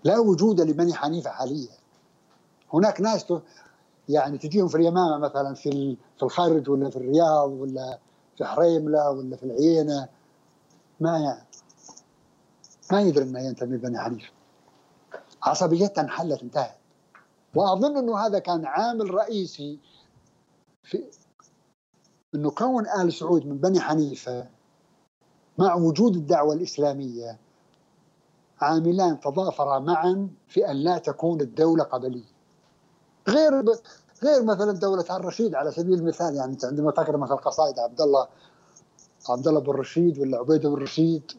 لا وجود لبني حنيفة حاليا. هناك ناس يعني تجيهم في اليمامة مثلا في في الخرج ولا في الرياض ولا في حريملة ولا في العيينه ما يعني ما يدري انه ينتمي لبني حنيفه عصبيته انحلت انتهت. وأظن إنه هذا كان عامل رئيسي في إنه كون آل سعود من بني حنيفة مع وجود الدعوة الإسلامية عاملان تضافرا معا في أن لا تكون الدولة قبلية. غير ب... غير مثلا دولة الرشيد على سبيل المثال يعني أنت عندما تقرأ مثلا قصائد عبد الله عبد الله بن رشيد ولا عبيد بن رشيد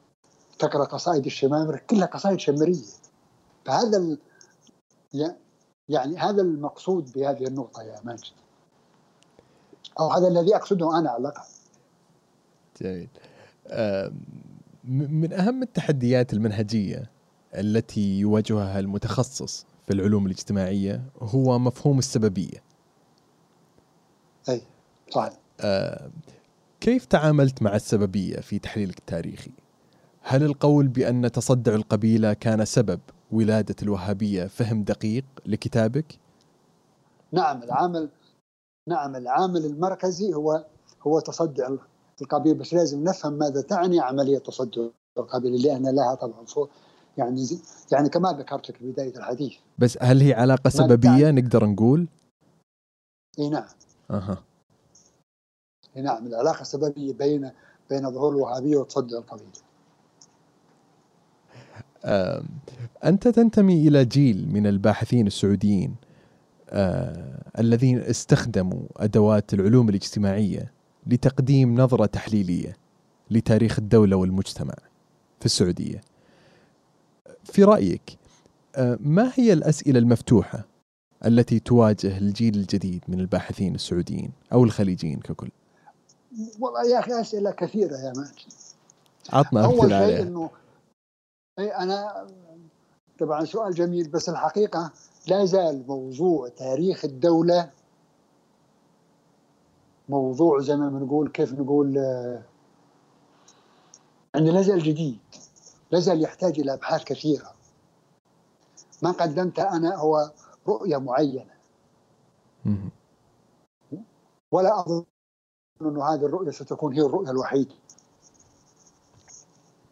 تقرأ قصائد الشمامره كلها قصائد شمرية. فهذا ال... يعني هذا المقصود بهذه النقطة يا ماجد. أو هذا الذي أقصده أنا على الأقل. جميل. من أهم التحديات المنهجية التي يواجهها المتخصص في العلوم الاجتماعية هو مفهوم السببية. أي صحيح. كيف تعاملت مع السببية في تحليلك التاريخي؟ هل القول بأن تصدع القبيلة كان سبب ولادة الوهابية فهم دقيق لكتابك؟ نعم العامل نعم العامل المركزي هو هو تصدع القبيلة بس لازم نفهم ماذا تعني عملية تصدع القبيلة لأن لها طبعا يعني يعني كما ذكرت لك في بداية الحديث. بس هل هي علاقة سببية؟ نقدر نقول؟ إي نعم. أها. إي نعم العلاقة السببية بين بين ظهور الوهابيه وتصدع القبيلة. أنت تنتمي إلى جيل من الباحثين السعوديين آه، الذين استخدموا أدوات العلوم الاجتماعية لتقديم نظرة تحليلية لتاريخ الدولة والمجتمع في السعودية. في رأيك آه، ما هي الأسئلة المفتوحة التي تواجه الجيل الجديد من الباحثين السعوديين أو الخليجيين ككل؟ والله يا أخي أسئلة كثيرة يا ماجد. عطنا أمثلة عليها. إنه أي أنا طبعا سؤال جميل بس الحقيقة لا زال موضوع تاريخ الدولة موضوع زي ما بنقول كيف نقول يعني لا زال جديد. لا زال يحتاج إلى أبحاث كثيرة. ما قدمت أنا هو رؤية معينة. ولا أظن أن هذه الرؤية ستكون هي الرؤية الوحيدة.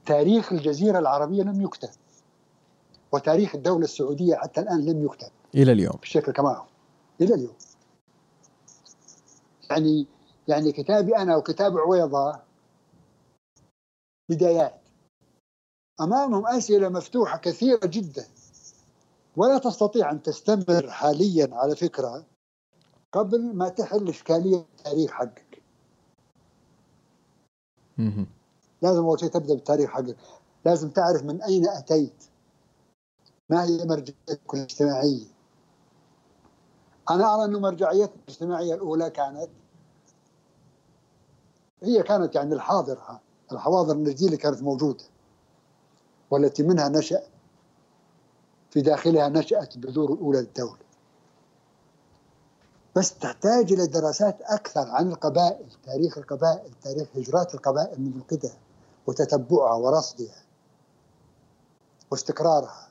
تاريخ الجزيرة العربية لم يكتب. وتاريخ الدولة السعودية حتى الآن لم يكتب. إلى اليوم. بالشكل كما هو. إلى اليوم. يعني يعني كتابي أنا وكتاب عويضة بدايات. أمامهم أسئلة مفتوحة كثيرة جدا. ولا تستطيع أن تستمر حاليا على فكرة قبل ما تحل إشكالية التاريخ حقك. لازم أول شيء تبدأ بالتاريخ حقك. لازم تعرف من أين أتيت. ما هي مرجعيتك الاجتماعية؟ أنا أرى أن مرجعيتك الاجتماعية الأولى كانت هي كانت يعني الحاضرة الحواضر النجدية اللي كانت موجودة. والتي منها نشأ في داخلها نشأت البذور الأولى للدولة. بس تحتاج إلى دراسات أكثر عن القبائل تاريخ القبائل تاريخ هجرات القبائل من القدم وتتبعها ورصدها واستقرارها.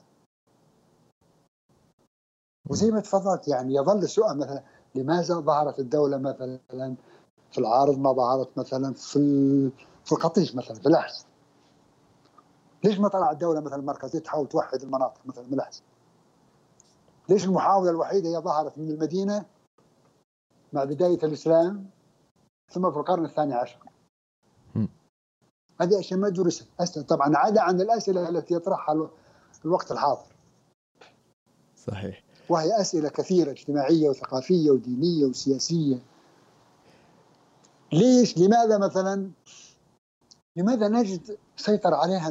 وزي ما تفضلت يعني يظل السؤال مثلا لماذا ظهرت الدولة مثلا في العارض ما ظهرت مثلا في في القطيف مثلا في الأحس ليش ما طلع الدولة مثلا المركزية تحاول توحد المناطق مثلا من الأحس ليش المحاولة الوحيدة هي ظهرت من المدينة مع بداية الإسلام ثم في القرن الثاني عشر؟ هذه أشياء ما درست طبعا عدا عن الأسئلة التي يطرحها الوقت الحاضر. صحيح. وهي أسئلة كثيرة اجتماعية وثقافية ودينية وسياسية. ليش؟ لماذا مثلا؟ لماذا نجد سيطر عليها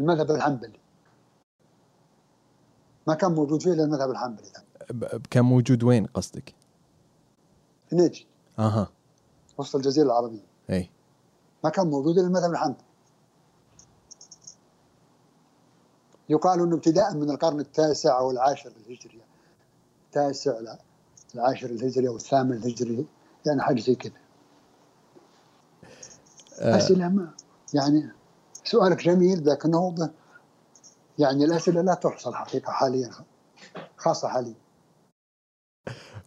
المذهب الحنبلي. ما كان موجود فيه إلا المذهب الحنبلي. كان موجود وين قصدك؟ في نجد أها. وسط الجزيرة العربية. إي. ما كان موجود إلا المذهب الحنبلي. يقال إنه ابتداء من القرن التاسع أو العاشر الهجري التاسع العاشر الهجري أو الثامن الهجري يعني حاجة زي كذا آه. أسئلة ما يعني سؤالك جميل لكنه يعني الأسئلة لا تحصى الحقيقة حاليا خاصة حاليا.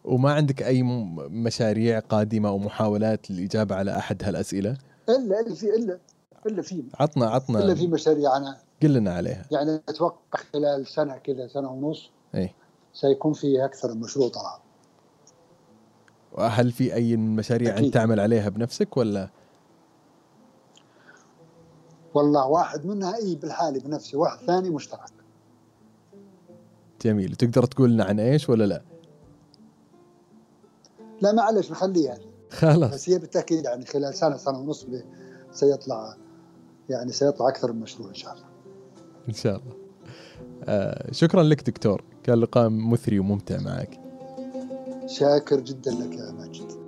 وما عندك أي مشاريع قادمة أو محاولات للإجابة على أحد هالأسئلة؟ إلا إلا في الا إلا في عطنا إلا عطنا في مشاريع أنا قل لنا عليها. يعني أتوقع خلال سنة كذا سنة ونص اي سيكون في أكثر من مشروع طلع وهل في أي مشاريع أكيد. انت تعمل عليها بنفسك ولا والله واحد منها اي بالحالي بنفسي واحد ثاني مشترك. جميل. وتقدر تقول لنا عن إيش ولا لا؟ لا معلش نخليها خلاص. بس هي بالتأكيد يعني خلال سنة سنة ونص سيطلع يعني سيطلع أكثر من مشروع إن شاء الله. إن شاء الله. آه شكرا لك دكتور. كان لقاء مثري وممتع معك. شاكر جدا لك يا ماجد.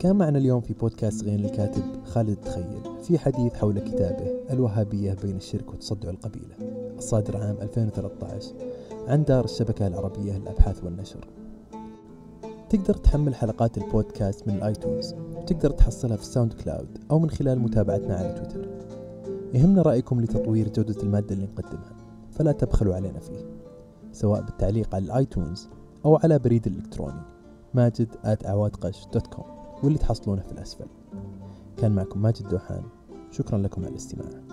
كان معنا اليوم في بودكاست غين الكاتب خالد الدخيل في حديث حول كتابه الوهابية بين الشرك وتصدع القبيلة الصادر عام 2013 عن دار الشبكة العربية للأبحاث والنشر. تقدر تحمل حلقات البودكاست من ال iTunes وتقدر تحصلها في ال SoundCloud أو من خلال متابعتنا على تويتر. يهمنا رأيكم لتطوير جودة المادة اللي نقدمها فلا تبخلوا علينا فيه سواء بالتعليق على ال iTunes أو على بريد الإلكتروني ماجد at عوادقش.com واللي تحصلونه في الأسفل. كان معكم ماجد دوحان. شكرا لكم على الاستماع.